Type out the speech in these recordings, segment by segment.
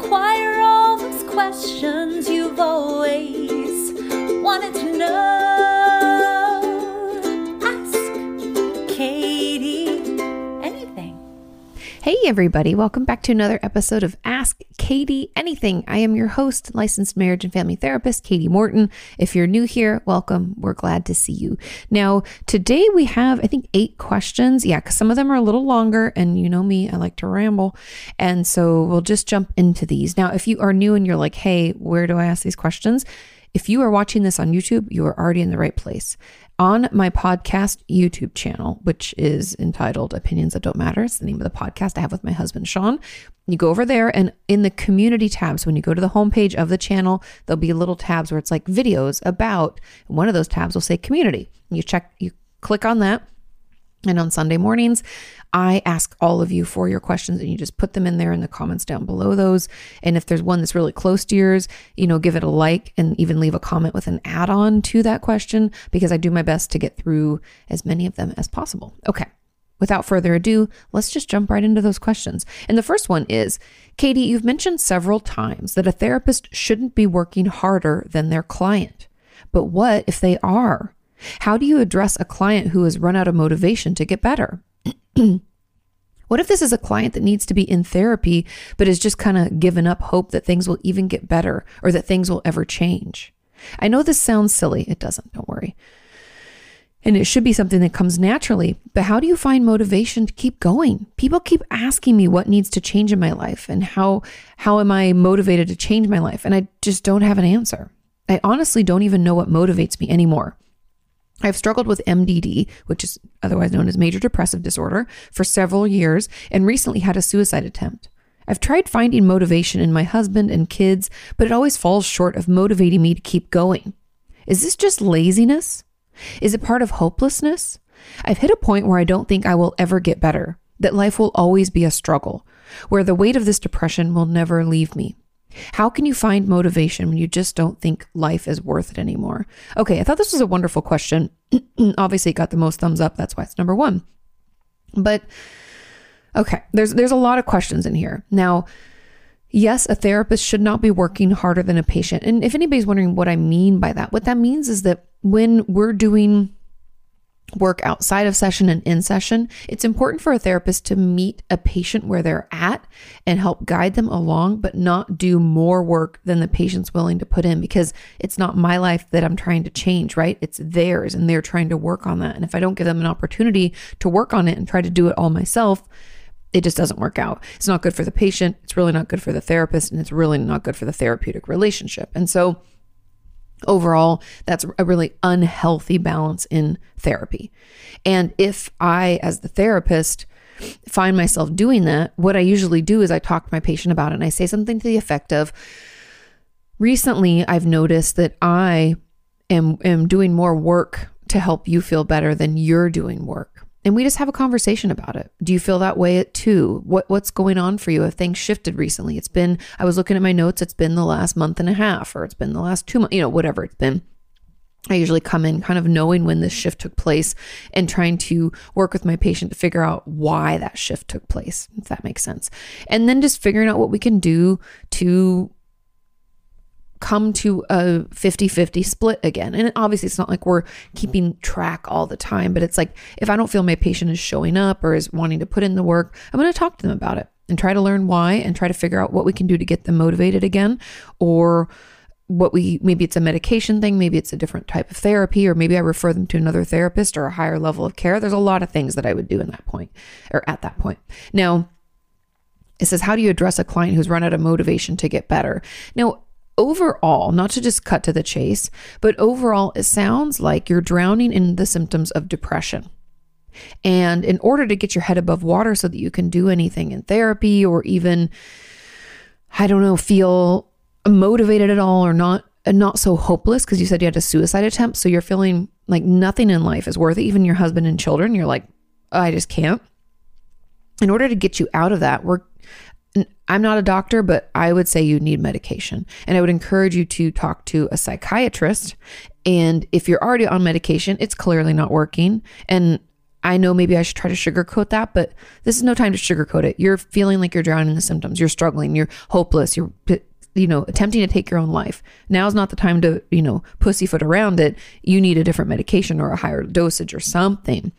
Inquire all those questions you've always wanted to know. Hey, everybody, welcome back to another episode of Ask Kati Anything. I am your host, licensed marriage and family therapist, Kati Morton. If you're new here, welcome. We're glad to see you. Now, today we have, I think, eight questions. Yeah, because some of them are a little longer, and you know me, I like to ramble. And so we'll just jump into these. Now, if you are new and you're like, hey, where do I ask these questions? If you are watching this on YouTube, you are already in the right place on my podcast YouTube channel, which is entitled Opinions That Don't Matter. It's the name of the podcast I have with my husband, Sean. You go over there and in the community tabs, when you go to the homepage of the channel, there'll be little tabs where it's like videos about. One of those tabs will say community. You check, you click on that. And on Sunday mornings, I ask all of you for your questions and you just put them in there in the comments down below those. And if there's one that's really close to yours, you know, give it a like and even leave a comment with an add on to that question because I do my best to get through as many of them as possible. Okay. Without further ado, let's just jump right into those questions. And the first one is Kati, you've mentioned several times that a therapist shouldn't be working harder than their client. But what if they are? How do you address a client who has run out of motivation to get better? what if this is a client that needs to be in therapy, but has just kind of given up hope that things will even get better or that things will ever change? I know this sounds silly. It doesn't, don't worry. And it should be something that comes naturally. But how do you find motivation to keep going? People keep asking me what needs to change in my life and how how am I motivated to change my life? And I just don't have an answer. I honestly don't even know what motivates me anymore. I've struggled with MDD, which is otherwise known as major depressive disorder, for several years and recently had a suicide attempt. I've tried finding motivation in my husband and kids, but it always falls short of motivating me to keep going. Is this just laziness? Is it part of hopelessness? I've hit a point where I don't think I will ever get better, that life will always be a struggle, where the weight of this depression will never leave me. How can you find motivation when you just don't think life is worth it anymore? Okay, I thought this was a wonderful question. Obviously, it got the most thumbs up. That's why it's number one. But okay, there's there's a lot of questions in here. Now, yes, a therapist should not be working harder than a patient. And if anybody's wondering what I mean by that, what that means is that when we're doing work outside of session and in session, it's important for a therapist to meet a patient where they're at and help guide them along, but not do more work than the patient's willing to put in because it's not my life that I'm trying to change, right? It's theirs and they're trying to work on that. And if I don't give them an opportunity to work on it and try to do it all myself, it just doesn't work out. It's not good for the patient. It's really not good for the therapist. And it's really not good for the therapeutic relationship. And so, overall that's a really unhealthy balance in therapy. And if i as the therapist find myself doing that what i usually do is i talk to my patient about it and i say something to the effect of recently i've noticed that i am, am doing more work to help you feel better than you're doing work and we just have a conversation about it. Do you feel that way too? What what's going on for you? Have things shifted recently? It's been I was looking at my notes, it's been the last month and a half or it's been the last 2 months, you know, whatever it's been. I usually come in kind of knowing when this shift took place and trying to work with my patient to figure out why that shift took place, if that makes sense. And then just figuring out what we can do to come to a 50 50 split again. And obviously, it's not like we're keeping track all the time, but it's like if I don't feel my patient is showing up or is wanting to put in the work, I'm going to talk to them about it and try to learn why and try to figure out what we can do to get them motivated again or what we maybe it's a medication thing, maybe it's a different type of therapy, or maybe I refer them to another therapist or a higher level of care. There's a lot of things that I would do in that point or at that point. Now, it says, How do you address a client who's run out of motivation to get better? Now, overall, not to just cut to the chase, but overall, it sounds like you're drowning in the symptoms of depression. And in order to get your head above water so that you can do anything in therapy or even, I don't know, feel motivated at all or not not so hopeless because you said you had a suicide attempt so you're feeling like nothing in life is worth it even your husband and children you're like i just can't in order to get you out of that we're I'm not a doctor, but I would say you need medication. And I would encourage you to talk to a psychiatrist. And if you're already on medication, it's clearly not working. And I know maybe I should try to sugarcoat that, but this is no time to sugarcoat it. You're feeling like you're drowning in the symptoms. You're struggling. You're hopeless. You're, you know, attempting to take your own life. Now's not the time to, you know, pussyfoot around it. You need a different medication or a higher dosage or something,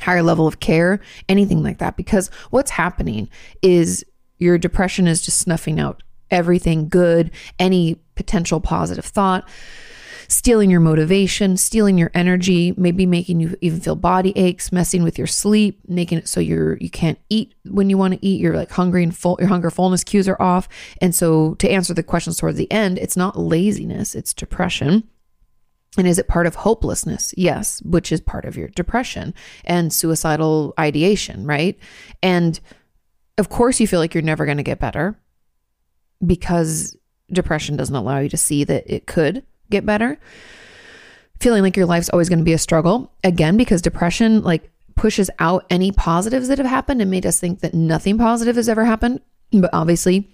higher level of care, anything like that. Because what's happening is your depression is just snuffing out everything good, any potential positive thought stealing your motivation, stealing your energy, maybe making you even feel body aches, messing with your sleep, making it so you're you can't eat when you want to eat. You're like hungry and full. Your hunger fullness cues are off. And so to answer the questions towards the end, it's not laziness, it's depression. And is it part of hopelessness? Yes, which is part of your depression and suicidal ideation, right? And of course, you feel like you're never going to get better because depression doesn't allow you to see that it could get better. Feeling like your life's always going to be a struggle. Again, because depression like pushes out any positives that have happened and made us think that nothing positive has ever happened. But obviously,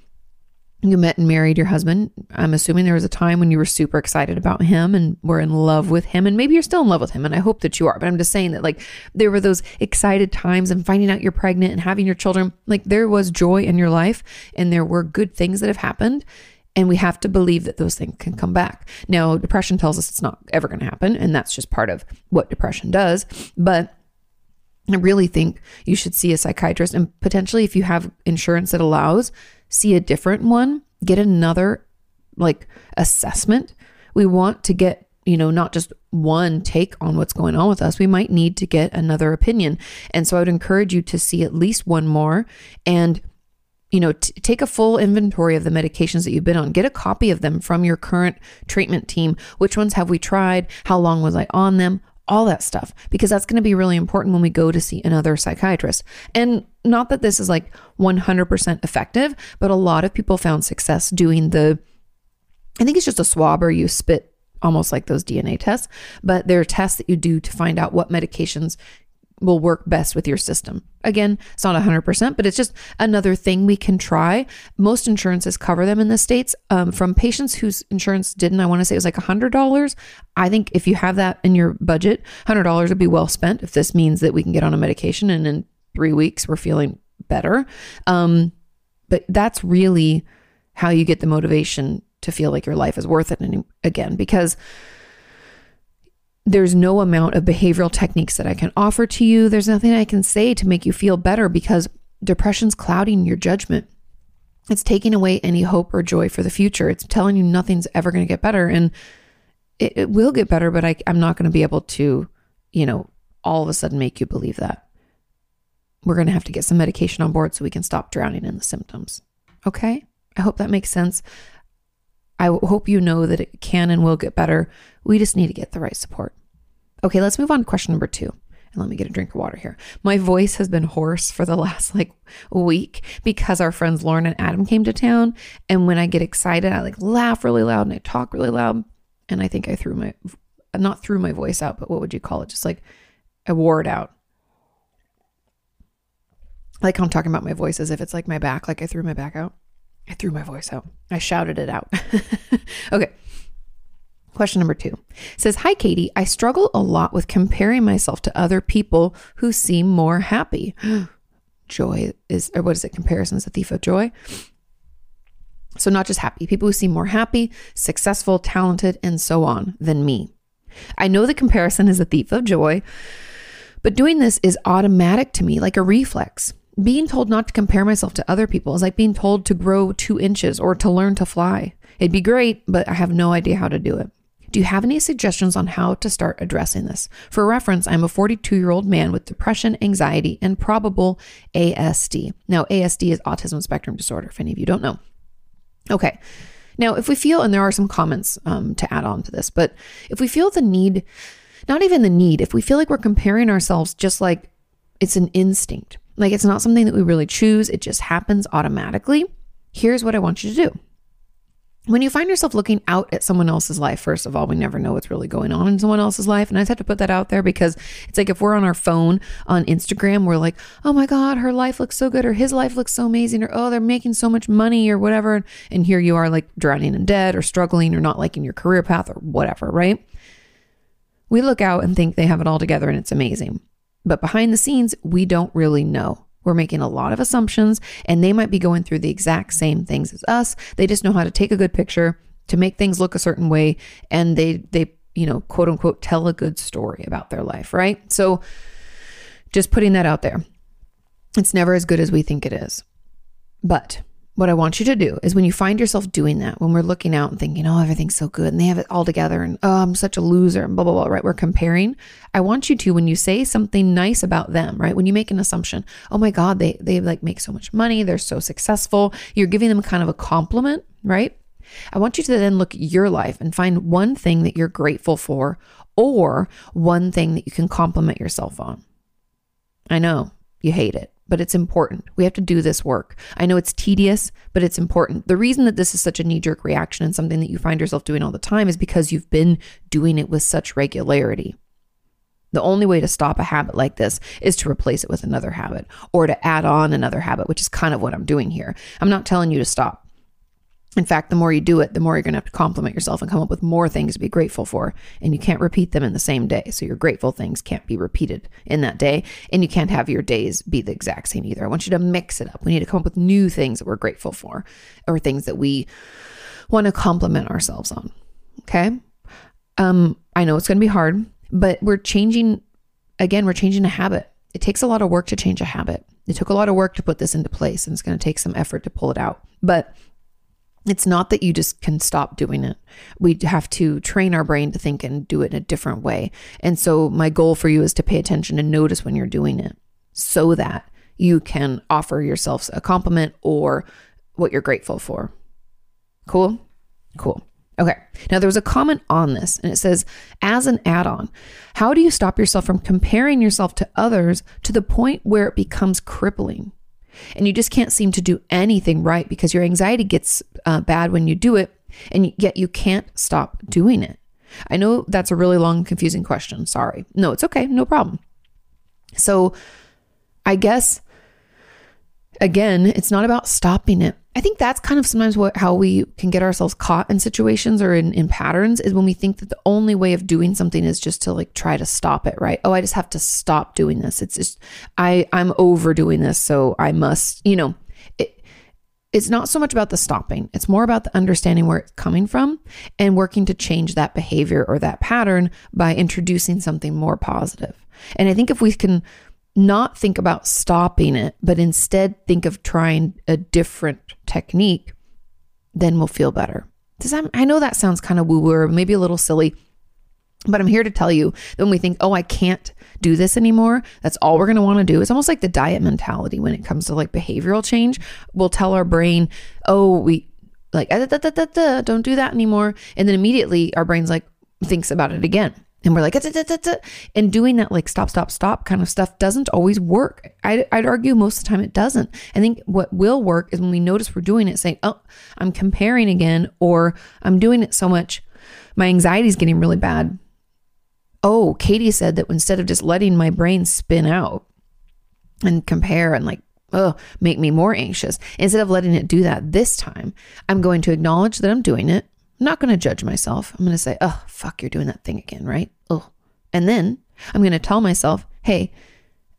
you met and married your husband. I'm assuming there was a time when you were super excited about him and were in love with him. And maybe you're still in love with him. And I hope that you are. But I'm just saying that, like, there were those excited times and finding out you're pregnant and having your children. Like, there was joy in your life and there were good things that have happened. And we have to believe that those things can come back. Now, depression tells us it's not ever going to happen. And that's just part of what depression does. But I really think you should see a psychiatrist and potentially, if you have insurance that allows, see a different one, get another like assessment. We want to get, you know, not just one take on what's going on with us. We might need to get another opinion. And so I would encourage you to see at least one more and you know, t- take a full inventory of the medications that you've been on. Get a copy of them from your current treatment team. Which ones have we tried? How long was I on them? All that stuff, because that's going to be really important when we go to see another psychiatrist. And not that this is like 100% effective, but a lot of people found success doing the, I think it's just a swab or you spit almost like those DNA tests, but there are tests that you do to find out what medications will work best with your system. Again, it's not 100%, but it's just another thing we can try. Most insurances cover them in the States. Um, from patients whose insurance didn't, I want to say it was like $100. I think if you have that in your budget, $100 would be well spent if this means that we can get on a medication and in three weeks we're feeling better. Um, but that's really how you get the motivation to feel like your life is worth it again, because there's no amount of behavioral techniques that I can offer to you. There's nothing I can say to make you feel better because depression's clouding your judgment. It's taking away any hope or joy for the future. It's telling you nothing's ever going to get better. And it, it, will get better, but I, I'm not going to be able to, you know, all of a sudden make you believe that. We're going to have to get some medication on board so we can stop drowning in the symptoms. Okay? I hope that makes sense. I hope you know that it can and will get better. We just need to get the right support. Okay, let's move on to question number two. And let me get a drink of water here. My voice has been hoarse for the last like week because our friends Lauren and Adam came to town. And when I get excited, I like laugh really loud and I talk really loud. And I think I threw my, not threw my voice out, but what would you call it? Just like I wore it out. Like I'm talking about my voice as if it's like my back, like I threw my back out. I threw my voice out. I shouted it out. okay. Question number two says, Hi, Kati. I struggle a lot with comparing myself to other people who seem more happy. joy is, or what is it? Comparison is a thief of joy. So, not just happy, people who seem more happy, successful, talented, and so on than me. I know the comparison is a thief of joy, but doing this is automatic to me, like a reflex. Being told not to compare myself to other people is like being told to grow two inches or to learn to fly. It'd be great, but I have no idea how to do it. Do you have any suggestions on how to start addressing this? For reference, I'm a 42 year old man with depression, anxiety, and probable ASD. Now, ASD is autism spectrum disorder, if any of you don't know. Okay. Now, if we feel, and there are some comments um, to add on to this, but if we feel the need, not even the need, if we feel like we're comparing ourselves just like it's an instinct, like it's not something that we really choose, it just happens automatically. Here's what I want you to do. When you find yourself looking out at someone else's life, first of all, we never know what's really going on in someone else's life. And I just have to put that out there because it's like if we're on our phone on Instagram, we're like, oh my God, her life looks so good, or his life looks so amazing, or oh, they're making so much money, or whatever. And here you are like drowning in debt, or struggling, or not liking your career path, or whatever, right? We look out and think they have it all together and it's amazing. But behind the scenes, we don't really know. We're making a lot of assumptions, and they might be going through the exact same things as us. They just know how to take a good picture to make things look a certain way, and they they you know quote unquote tell a good story about their life, right? So just putting that out there. It's never as good as we think it is. But what I want you to do is when you find yourself doing that, when we're looking out and thinking, oh, everything's so good and they have it all together and oh, I'm such a loser and blah, blah, blah, right? We're comparing. I want you to, when you say something nice about them, right? When you make an assumption, oh my God, they, they like make so much money. They're so successful. You're giving them kind of a compliment, right? I want you to then look at your life and find one thing that you're grateful for or one thing that you can compliment yourself on. I know you hate it but it's important. We have to do this work. I know it's tedious, but it's important. The reason that this is such a knee jerk reaction and something that you find yourself doing all the time is because you've been doing it with such regularity. The only way to stop a habit like this is to replace it with another habit or to add on another habit, which is kind of what I'm doing here. I'm not telling you to stop. In fact, the more you do it, the more you're going to have to compliment yourself and come up with more things to be grateful for. And you can't repeat them in the same day. So your grateful things can't be repeated in that day. And you can't have your days be the exact same either. I want you to mix it up. We need to come up with new things that we're grateful for or things that we want to compliment ourselves on. Okay. Um, I know it's going to be hard, but we're changing, again, we're changing a habit. It takes a lot of work to change a habit. It took a lot of work to put this into place and it's going to take some effort to pull it out. But it's not that you just can stop doing it. We have to train our brain to think and do it in a different way. And so, my goal for you is to pay attention and notice when you're doing it so that you can offer yourself a compliment or what you're grateful for. Cool? Cool. Okay. Now, there was a comment on this, and it says, as an add on, how do you stop yourself from comparing yourself to others to the point where it becomes crippling? And you just can't seem to do anything right because your anxiety gets uh, bad when you do it, and yet you can't stop doing it. I know that's a really long, confusing question. Sorry. No, it's okay. No problem. So, I guess again, it's not about stopping it. I think that's kind of sometimes what how we can get ourselves caught in situations or in, in patterns is when we think that the only way of doing something is just to like try to stop it, right? Oh, I just have to stop doing this. It's just I I'm overdoing this, so I must, you know, it, it's not so much about the stopping. It's more about the understanding where it's coming from and working to change that behavior or that pattern by introducing something more positive. And I think if we can not think about stopping it, but instead think of trying a different technique, then we'll feel better. Does that, I know that sounds kind of woo woo or maybe a little silly, but I'm here to tell you that when we think, oh, I can't do this anymore, that's all we're going to want to do. It's almost like the diet mentality when it comes to like behavioral change. We'll tell our brain, oh, we like, da, da, da, don't do that anymore. And then immediately our brain's like, thinks about it again and we're like and doing that like stop stop stop kind of stuff doesn't always work. I'd, I'd, argue most of the time it doesn't. I think what will work is when we notice we're doing it saying oh i'm comparing again or i'm doing it so much my anxiety is getting really bad. Oh kati said that instead of just letting my brain spin out and compare and like oh make me more anxious instead of letting it do that this time i'm going to acknowledge that i'm doing it I'm not going to judge myself. I'm going to say, oh, fuck, you're doing that thing again, right? Oh. And then I'm going to tell myself, hey,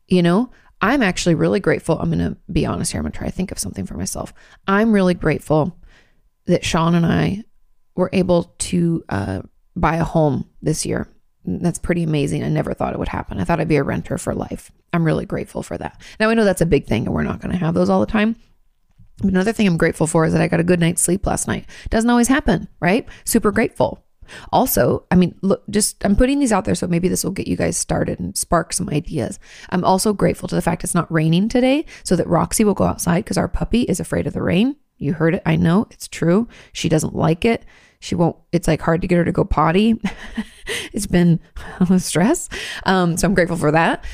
you know, I'm actually really grateful. I'm going to be honest here. I'm going to try to think of something for myself. I'm really grateful that Sean and I were able to uh, buy a home this year. That's pretty amazing. I never thought it would happen. I thought I'd be a renter for life. I'm really grateful for that. Now, I know that's a big thing and we're not going to have those all the time, but another thing I'm grateful for is that I got a good night's sleep last night. Doesn't always happen, right? Super grateful. Also, I mean, look, just I'm putting these out there so maybe this will get you guys started and spark some ideas. I'm also grateful to the fact it's not raining today so that Roxy will go outside because our puppy is afraid of the rain. You heard it. I know it's true. She doesn't like it. She won't, it's like hard to get her to go potty. it's been a stress. Um, so I'm grateful for that.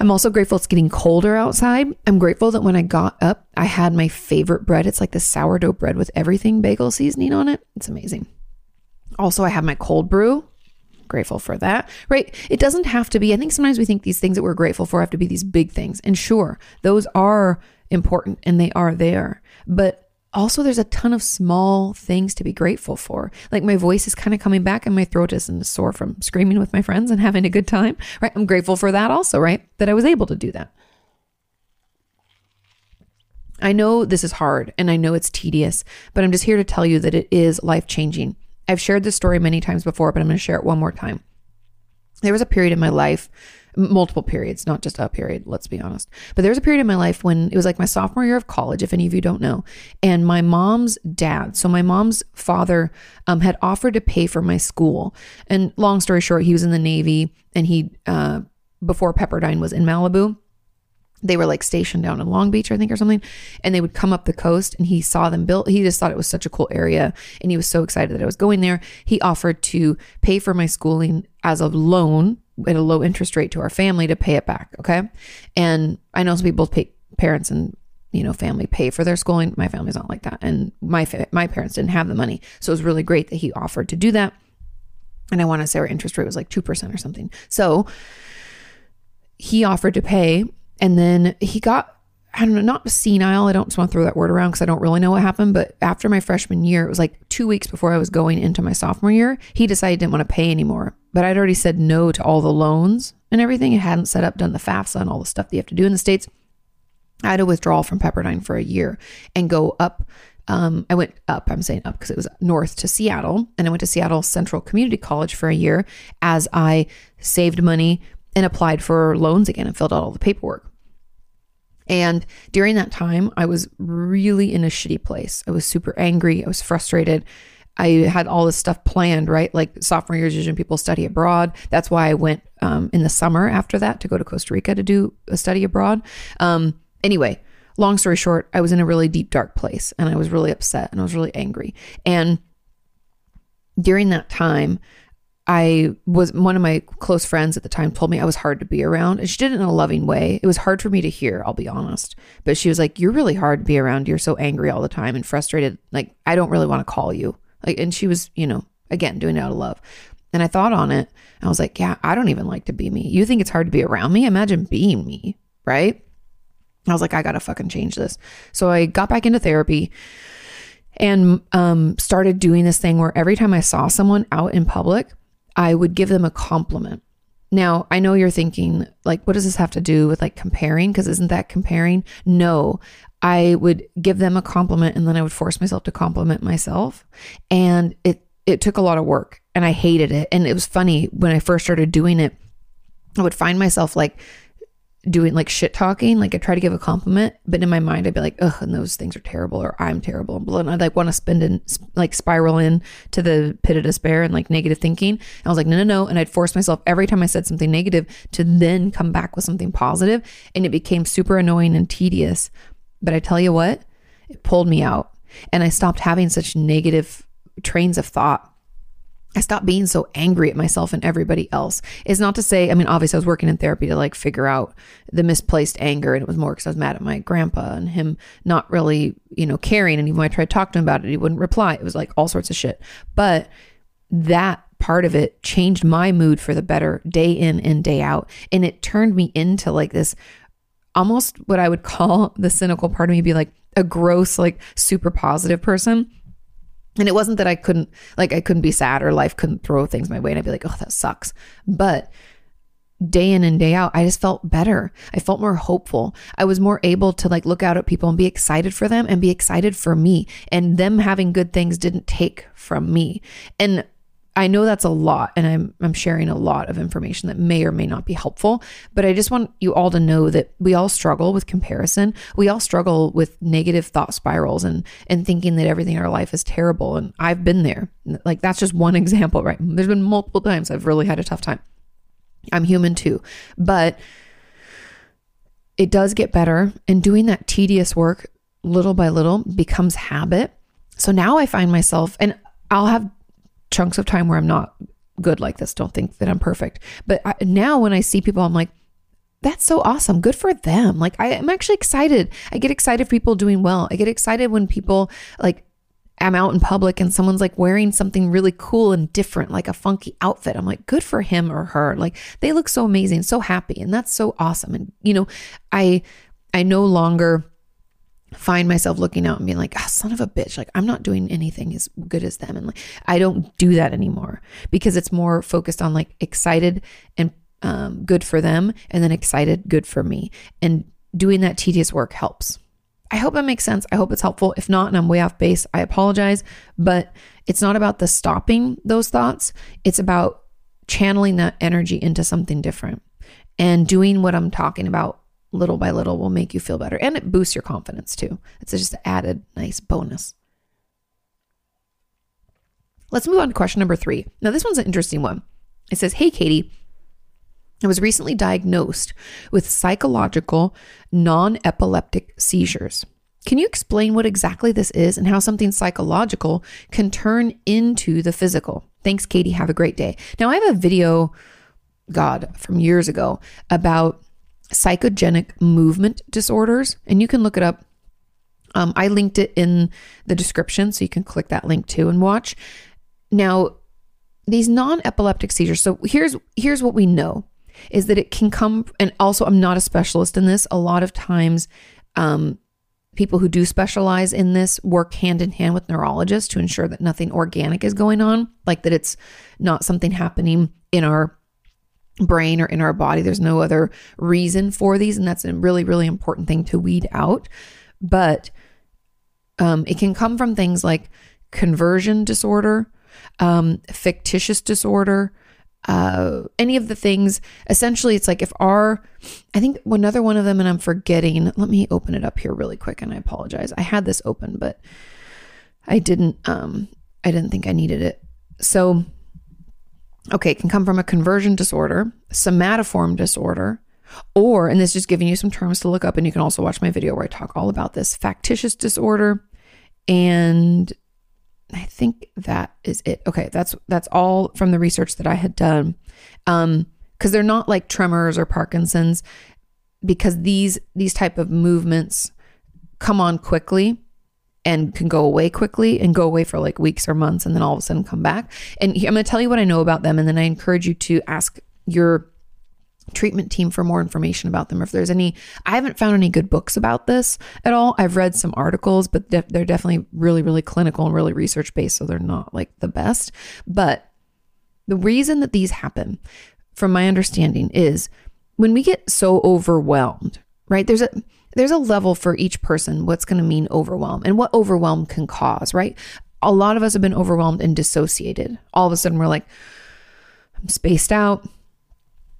I'm also grateful it's getting colder outside. I'm grateful that when I got up, I had my favorite bread. It's like the sourdough bread with everything bagel seasoning on it. It's amazing. Also, I have my cold brew. Grateful for that, right? It doesn't have to be. I think sometimes we think these things that we're grateful for have to be these big things. And sure, those are important and they are there. But also there's a ton of small things to be grateful for. Like my voice is kind of coming back and my throat isn't sore from screaming with my friends and having a good time, right? I'm grateful for that also, right? That I was able to do that. I know this is hard and I know it's tedious, but I'm just here to tell you that it is life changing. I've shared this story many times before, but I'm going to share it one more time. There was a period in my life, multiple periods, not just a period, let's be honest. But there was a period in my life when it was like my sophomore year of college, if any of you don't know. And my mom's dad, so my mom's father, um, had offered to pay for my school. And long story short, he was in the Navy and he, uh, before Pepperdine was in Malibu they were like stationed down in Long Beach, I think, or something. And they would come up the coast and he saw them built. He just thought it was such a cool area. And he was so excited that I was going there. He offered to pay for my schooling as a loan at a low interest rate to our family to pay it back. Okay. And I know some people pay parents and you know family pay for their schooling my family's not like that and my my parents didn't have the money so it was really great that he offered to do that and i want to say our interest rate was like 2% or something so he offered to pay and then he got, I don't know, not senile. I don't want to throw that word around because I don't really know what happened. But after my freshman year, it was like two weeks before I was going into my sophomore year, he decided he didn't want to pay anymore. But I'd already said no to all the loans and everything. I hadn't set up, done the FAFSA and all the stuff that you have to do in the States. I had to withdraw from Pepperdine for a year and go up. Um, I went up, I'm saying up because it was north to Seattle. And I went to Seattle Central Community College for a year as I saved money and applied for loans again and filled out all the paperwork. And during that time, I was really in a shitty place. I was super angry. I was frustrated. I had all this stuff planned, right? Like sophomore years, usually people study abroad. That's why I went um, in the summer after that to go to Costa Rica to do a study abroad. Um, anyway, long story short, I was in a really deep, dark place and I was really upset and I was really angry. And during that time, I was one of my close friends at the time told me I was hard to be around. And she did it in a loving way. It was hard for me to hear, I'll be honest. But she was like, You're really hard to be around. You're so angry all the time and frustrated. Like, I don't really want to call you. Like, and she was, you know, again, doing it out of love. And I thought on it. I was like, Yeah, I don't even like to be me. You think it's hard to be around me? Imagine being me, right? I was like, I gotta fucking change this. So I got back into therapy and um, started doing this thing where every time I saw someone out in public, I would give them a compliment. Now, I know you're thinking, like, what does this have to do with like comparing? Because isn't that comparing? No, I would give them a compliment and then I would force myself to compliment myself. And it, it took a lot of work and I hated it. And it was funny when I first started doing it, I would find myself like doing like shit talking. Like I try to give a compliment, but in my mind I'd be like, ugh, and those things are terrible, or I'm terrible, and blah. And I'd like want to spend and like spiral in to the pit of despair and like negative thinking. And I was like, no, no, no. And I'd force myself every time I said something negative to then come back with something positive, and it became super annoying and tedious. But I tell you what, it pulled me out, and I stopped having such negative trains of thought I stopped being so angry at myself and everybody else. It's not to say, I mean, obviously, I was working in therapy to like figure out the misplaced anger, and it was more because I was mad at my grandpa and him not really, you know, caring. And even when I tried to talk to him about it, he wouldn't reply. It was like all sorts of shit. But that part of it changed my mood for the better day in and day out. And it turned me into like this almost what I would call the cynical part of me be like a gross, like super positive person and it wasn't that I couldn't, like, I couldn't be sad or life couldn't throw things my way and I'd be like, oh, that sucks. But day in and day out, I just felt better. I felt more hopeful. I was more able to like look out at people and be excited for them and be excited for me. And them having good things didn't take from me. And I know that's a lot and I'm I'm sharing a lot of information that may or may not be helpful, but I just want you all to know that we all struggle with comparison. We all struggle with negative thought spirals and and thinking that everything in our life is terrible and I've been there. Like that's just one example, right? There's been multiple times I've really had a tough time. I'm human too. But it does get better and doing that tedious work little by little becomes habit. So now I find myself and I'll have chunks of time where I'm not good like this. Don't think that I'm perfect. But I, now when I see people, I'm like, that's so awesome. Good for them. Like I am actually excited. I get excited for people doing well. I get excited when people like I'm out in public and someone's like wearing something really cool and different, like a funky outfit. I'm like, good for him or her. Like they look so amazing, so happy. And that's so awesome. And you know, I I no longer find myself looking out and being like, ah, son of a bitch, like I'm not doing anything as good as them. And like, I don't do that anymore because it's more focused on like excited and um, good for them and then excited, good for me. And doing that tedious work helps. I hope that makes sense. I hope it's helpful. If not, and I'm way off base, I apologize. But it's not about the stopping those thoughts, it's about channeling that energy into something different. And doing what I'm talking about little by little will make you feel better. And it boosts your confidence too. It's just an added nice bonus. Let's move on to question number three. Now, this one's an interesting one. It says, Hey, Kati, I was recently diagnosed with psychological non epileptic seizures. Can you explain what exactly this is and how something psychological can turn into the physical? Thanks, Kati. Have a great day. Now, I have a video, God, from years ago about psychogenic movement disorders, and you can look it up. Um, I linked it in the description, so you can click that link too and watch. Now, these non-epileptic seizures. So here's here's what we know is that it can come, and also I'm not a specialist in this. A lot of times, um, people who do specialize in this work hand in hand with neurologists to ensure that nothing organic is going on, like that it's not something happening in our brain or in our body. There's no other reason for these. And that's a really, really important thing to weed out. But um, it can come from things like conversion disorder, um, factitious disorder, uh, any of the things. Essentially, it's like if our, I think another one of them, and I'm forgetting. Let me open it up here really quick, and I apologize. I had this open, but I didn't. Um, I didn't think I needed it. So Okay, it can come from a conversion disorder, somatoform disorder, or, and this is just giving you some terms to look up, and you can also watch my video where I talk all about this factitious disorder. And I think that is it. Okay, that's that's all from the research that I had done. Um, because they're not like tremors or Parkinson's, because these these type of movements come on quickly and can go away quickly and go away for like weeks or months and then all of a sudden come back. And I'm going to tell you what I know about them. And then I encourage you to ask your treatment team for more information about them. If there's any, I haven't found any good books about this at all. I've read some articles, but they're definitely really, really clinical and really research based. So they're not like the best. But the reason that these happen, from my understanding, is when we get so overwhelmed, right? There's a, there's a level for each person what's going to mean overwhelm and what overwhelm can cause, right? A lot of us have been overwhelmed and dissociated. All of a sudden, we're like, I'm spaced out.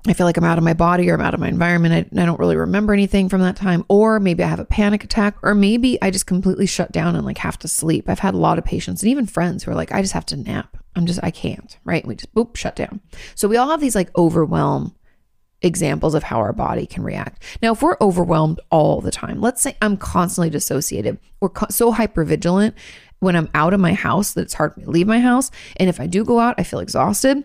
I feel like I'm out of my body or I'm out of my environment. I, I, don't really remember anything from that time. Or maybe I have a panic attack, or maybe I just completely shut down and like have to sleep. I've had a lot of patients and even friends who are like, I just have to nap. I'm just, I can't, right? We just boop, shut down. So we all have these like overwhelm examples of how our body can react. Now, if we're overwhelmed all the time, let's say I'm constantly dissociated or co- so hypervigilant when I'm out of my house that it's hard for me to leave my house. And if I do go out, I feel exhausted.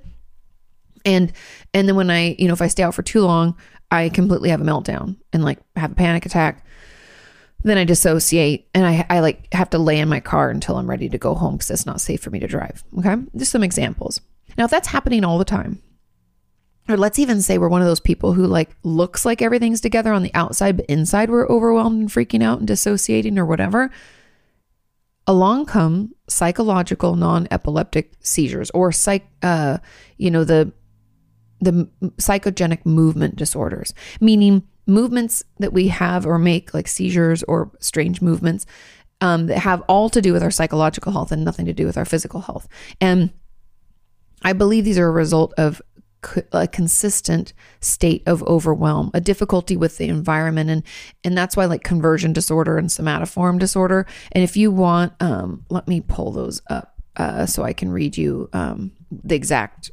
And and then when I, you know, if I stay out for too long, I completely have a meltdown and like have a panic attack. Then I dissociate and I, I like have to lay in my car until I'm ready to go home because it's not safe for me to drive. Okay. Just some examples. Now, if that's happening all the time, or let's even say we're one of those people who like looks like everything's together on the outside but inside we're overwhelmed and freaking out and dissociating or whatever along come psychological non-epileptic seizures or psych uh you know the the psychogenic movement disorders meaning movements that we have or make like seizures or strange movements um, that have all to do with our psychological health and nothing to do with our physical health. And I believe these are a result of a consistent state of overwhelm, a difficulty with the environment, and and that's why like conversion disorder and somatoform disorder. And if you want, um, let me pull those up uh, so I can read you um, the exact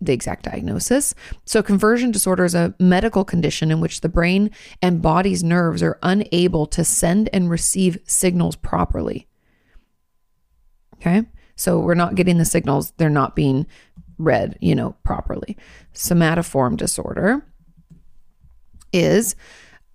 the exact diagnosis. So, conversion disorder is a medical condition in which the brain and body's nerves are unable to send and receive signals properly. Okay. So, we're not getting the signals, they're not being read, you know, properly. Somatoform disorder is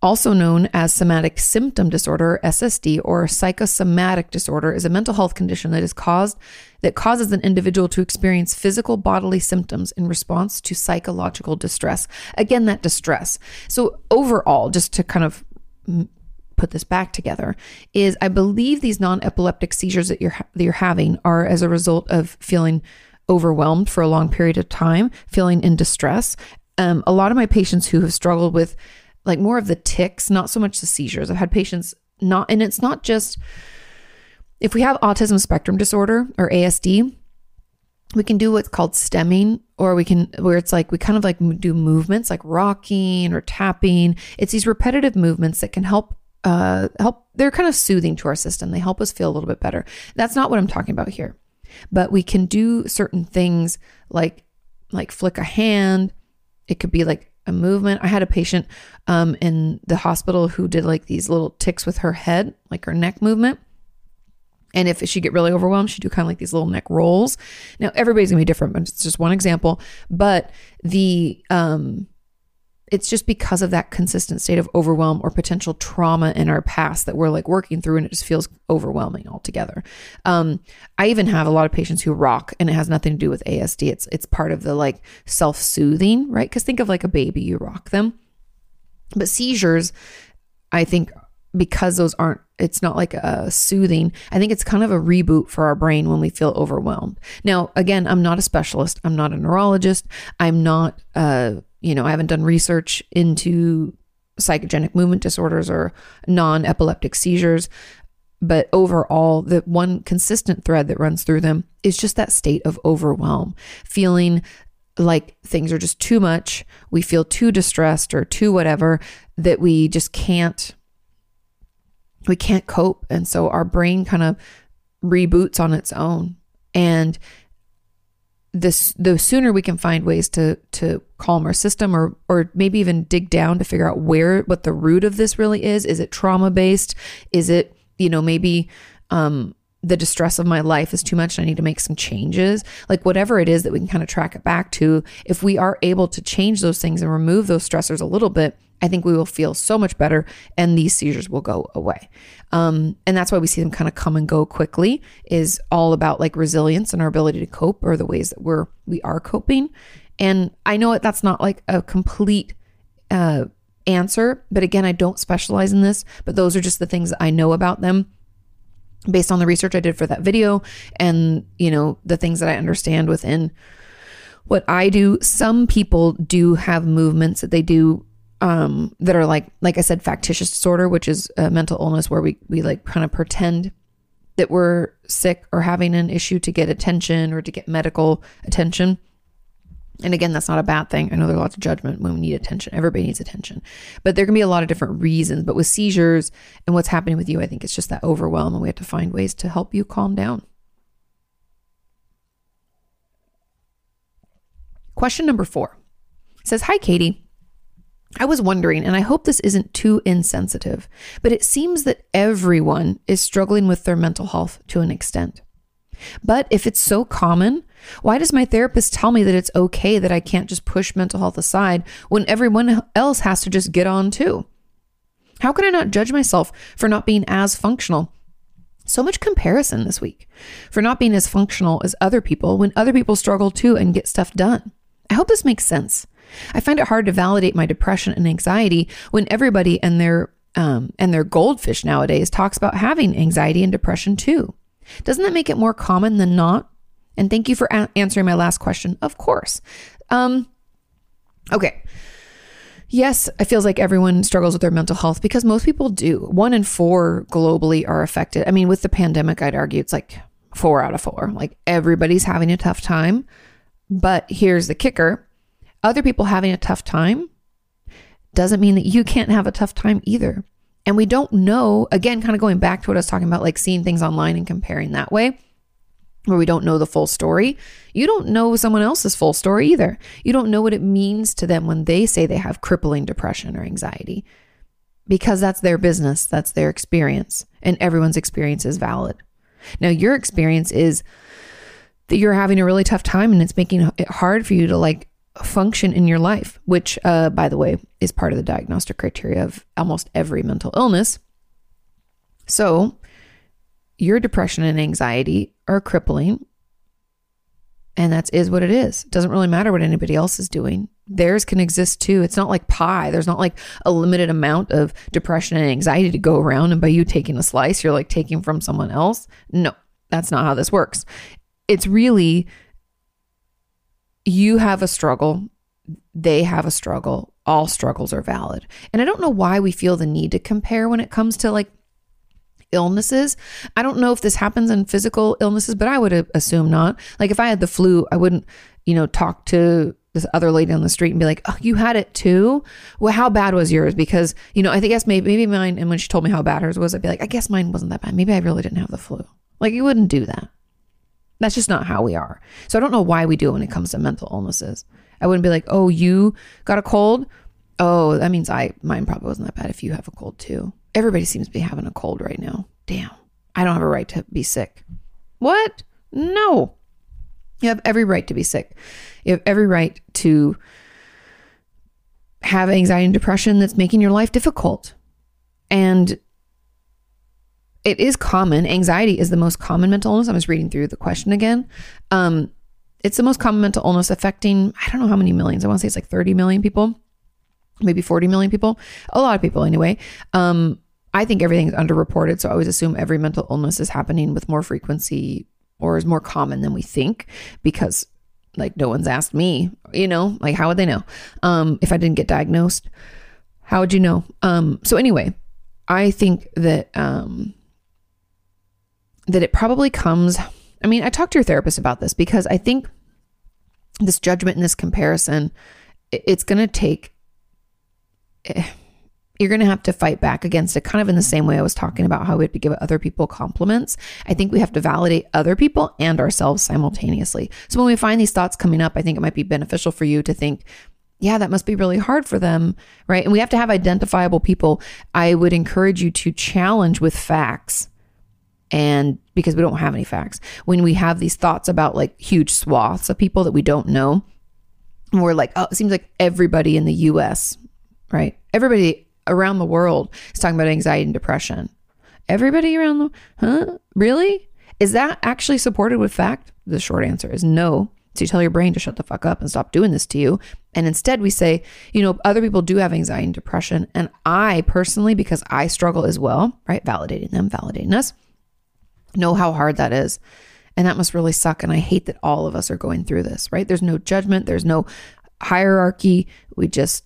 also known as somatic symptom disorder SSD or psychosomatic disorder is a mental health condition that is caused that causes an individual to experience physical bodily symptoms in response to psychological distress again that distress so overall just to kind of put this back together is I believe these non-epileptic seizures that you're that you're having are as a result of feeling overwhelmed for a long period of time, feeling in distress. Um, a lot of my patients who have struggled with like more of the tics, not so much the seizures. I've had patients not, and it's not just if we have autism spectrum disorder or ASD, we can do what's called stimming, or we can, where it's like we kind of like do movements like rocking or tapping. It's these repetitive movements that can help, uh, help, they're kind of soothing to our system. They help us feel a little bit better. That's not what I'm talking about here, but we can do certain things like, like flick a hand. It could be like a movement. I had a patient um, in the hospital who did like these little tics with her head, like her neck movement. And if she get really overwhelmed, she'd do kind of like these little neck rolls. Now everybody's gonna be different, but it's just one example. But the um it's just because of that consistent state of overwhelm or potential trauma in our past that we're like working through and it just feels overwhelming altogether. Um, I even have a lot of patients who rock and it has nothing to do with ASD. It's it's part of the like self-soothing, right? Because think of like a baby, you rock them. But seizures, I think because those aren't it's not like a soothing i think it's kind of a reboot for our brain when we feel overwhelmed now again i'm not a specialist i'm not a neurologist i'm not uh you know, I haven't done research into psychogenic movement disorders or non epileptic seizures. But overall, the one consistent thread that runs through them is just that state of overwhelm, feeling like things are just too much. We feel too distressed or too whatever that we just can't we can't cope and so our brain kind of reboots on its own and this the sooner we can find ways to to calm our system or or maybe even dig down to figure out where what the root of this really is is it trauma based is it you know maybe um the distress of my life is too much and I need to make some changes. Like whatever it is that we can kind of track it back to, if we are able to change those things and remove those stressors a little bit, I think we will feel so much better and these seizures will go away. Um, and that's why we see them kind of come and go quickly is all about like resilience and our ability to cope or the ways that we're, we are coping. And I know that that's not like a complete, uh, answer, but again, I don't specialize in this, but those are just the things that I know about them based on the research I did for that video and, you know, the things that I understand within what I do. Some people do have movements that they do um, that are like, like I said, factitious disorder, which is a mental illness where we, we like kind of pretend that we're sick or having an issue to get attention or to get medical attention. And again, that's not a bad thing. I know there's lots of judgment when we need attention. Everybody needs attention. But there can be a lot of different reasons. But with seizures and what's happening with you, I think it's just that overwhelm, and we have to find ways to help you calm down. Question number four says Hi, Kati. I was wondering, and I hope this isn't too insensitive, but it seems that everyone is struggling with their mental health to an extent. But if it's so common, why does my therapist tell me that it's okay that I can't just push mental health aside when everyone else has to just get on too? How can I not judge myself for not being as functional? So much comparison this week for not being as functional as other people when other people struggle too and get stuff done. I hope this makes sense. I find it hard to validate my depression and anxiety when everybody and their um, and their goldfish nowadays talks about having anxiety and depression too. Doesn't that make it more common than not? And thank you for a- answering my last question. Of course. Um, okay. Yes, it feels like everyone struggles with their mental health because most people do. One in four globally are affected. I mean, with the pandemic, I'd argue it's like four out of four. Like everybody's having a tough time. But here's the kicker other people having a tough time doesn't mean that you can't have a tough time either. And we don't know, again, kind of going back to what I was talking about, like seeing things online and comparing that way, where we don't know the full story. You don't know someone else's full story either. You don't know what it means to them when they say they have crippling depression or anxiety because that's their business, that's their experience, and everyone's experience is valid. Now, your experience is that you're having a really tough time and it's making it hard for you to like function in your life, which, uh, by the way, is part of the diagnostic criteria of almost every mental illness. So, your depression and anxiety are crippling. And that's is what it is. It doesn't really matter what anybody else is doing. Theirs can exist too. It's not like pie. There's not like a limited amount of depression and anxiety to go around. And by you taking a slice, you're like taking from someone else. No, that's not how this works. It's really you have a struggle, they have a struggle. All struggles are valid. And I don't know why we feel the need to compare when it comes to like illnesses. I don't know if this happens in physical illnesses, but I would assume not. Like if I had the flu, I wouldn't, you know, talk to this other lady on the street and be like, "Oh, you had it too? Well, how bad was yours?" Because you know, I think guess maybe maybe mine. And when she told me how bad hers was, I'd be like, "I guess mine wasn't that bad. Maybe I really didn't have the flu." Like you wouldn't do that. That's just not how we are. So I don't know why we do it when it comes to mental illnesses. I wouldn't be like, "Oh, you got a cold? Oh, that means I mine probably wasn't that bad if you have a cold too." Everybody seems to be having a cold right now. Damn. I don't have a right to be sick. What? No. You have every right to be sick. You have every right to have anxiety and depression that's making your life difficult. And it is common. Anxiety is the most common mental illness. I was reading through the question again. Um, it's the most common mental illness affecting, I don't know how many millions. I want to say it's like 30 million people, maybe 40 million people. A lot of people, anyway. Um, I think everything's underreported. So I always assume every mental illness is happening with more frequency or is more common than we think because like no one's asked me, you know, like how would they know? Um, if I didn't get diagnosed, how would you know? Um, so anyway, I think that um that it probably comes I mean, I talked to your therapist about this because I think this judgment and this comparison, it's going to take eh, you're going to have to fight back against it, kind of in the same way I was talking about how we have to give other people compliments. I think we have to validate other people and ourselves simultaneously. So when we find these thoughts coming up, I think it might be beneficial for you to think, yeah, that must be really hard for them, right? And we have to have identifiable people. I would encourage you to challenge with facts. And because we don't have any facts, when we have these thoughts about like huge swaths of people that we don't know, we're like, oh, it seems like everybody in the US, right? Everybody around the world is talking about anxiety and depression. Everybody around the, huh? Really? Is that actually supported with fact? The short answer is no. So you tell your brain to shut the fuck up and stop doing this to you. And instead we say, you know, other people do have anxiety and depression. And I personally, because I struggle as well, right? Validating them, validating us, know how hard that is. And that must really suck. And I hate that all of us are going through this, right? There's no judgment, there's no hierarchy. We just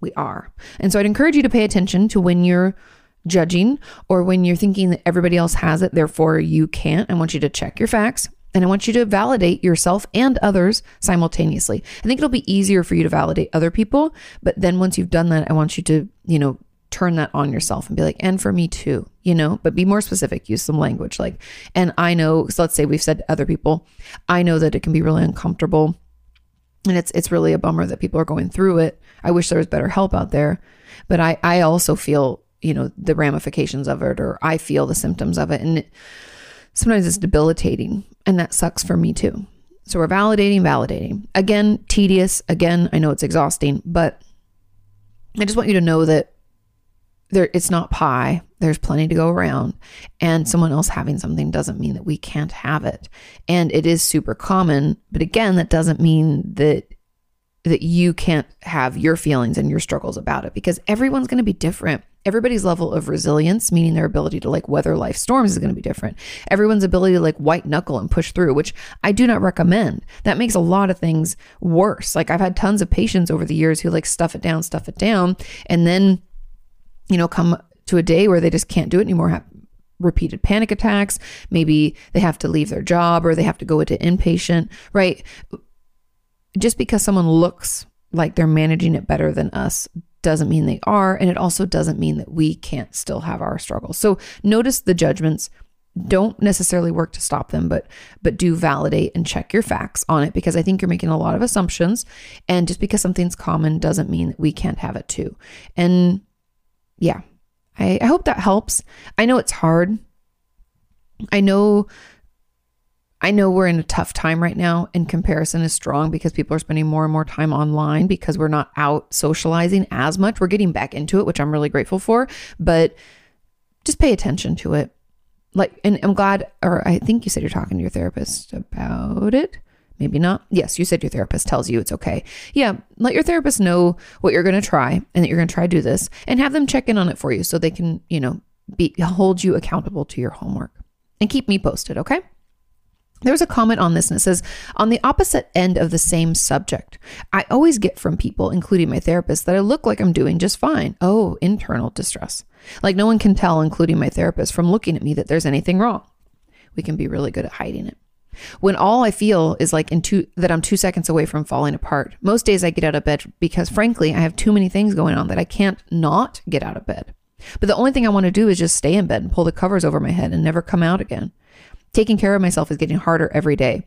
we are. And so I'd encourage you to pay attention to when you're judging or when you're thinking that everybody else has it, therefore you can't. I want you to check your facts and I want you to validate yourself and others simultaneously. I think it'll be easier for you to validate other people, but then once you've done that, I want you to, you know, turn that on yourself and be like, and for me too, you know, but be more specific, use some language like, and I know, so let's say we've said to other people, I know that it can be really uncomfortable and it's it's really a bummer that people are going through it. I wish there was better help out there, but I I also feel you know the ramifications of it, or I feel the symptoms of it, and it, sometimes it's debilitating, and that sucks for me too. So we're validating, validating. Again, tedious. Again, I know it's exhausting, but I just want you to know that there it's not pie. There's plenty to go around. And someone else having something doesn't mean that we can't have it. And it is super common but again that doesn't mean that that you can't have your feelings and your struggles about it because everyone's going to be different. Everybody's level of resilience meaning their ability to like weather life storms is going to be different. Everyone's ability to like white knuckle and push through which i do not recommend. That makes a lot of things worse. Like i've had tons of patients over the years who like stuff it down stuff it down and then you know, come to a day where they just can't do it anymore, have repeated panic attacks. Maybe they have to leave their job or they have to go into inpatient, right? Just because someone looks like they're managing it better than us doesn't mean they are. And it also doesn't mean that we can't still have our struggles. So notice the judgments. Don't necessarily work to stop them, but but do validate and check your facts on it because I think you're making a lot of assumptions. And just because something's common doesn't mean that we can't have it too. And yeah, I, I hope that helps. I know it's hard. I know I know we're in a tough time right now and comparison is strong because people are spending more and more time online because we're not out socializing as much. We're getting back into it, which I'm really grateful for, but just pay attention to it. Like and I'm glad or I think you said you're talking to your therapist about it. Maybe not. Yes, you said your therapist tells you it's okay. Yeah, let your therapist know what you're going to try and that you're going to try to do this and have them check in on it for you so they can, you know, be hold you accountable to your homework. And keep me posted, okay? There was a comment on this and it says, on the opposite end of the same subject, I always get from people, including my therapist, that I look like I'm doing just fine. Oh, internal distress. Like no one can tell, including my therapist, from looking at me that there's anything wrong. We can be really good at hiding it. When all I feel is like in two that I'm two seconds away from falling apart. Most days I get out of bed because frankly I have too many things going on that I can't not get out of bed. But the only thing I want to do is just stay in bed and pull the covers over my head and never come out again. Taking care of myself is getting harder every day.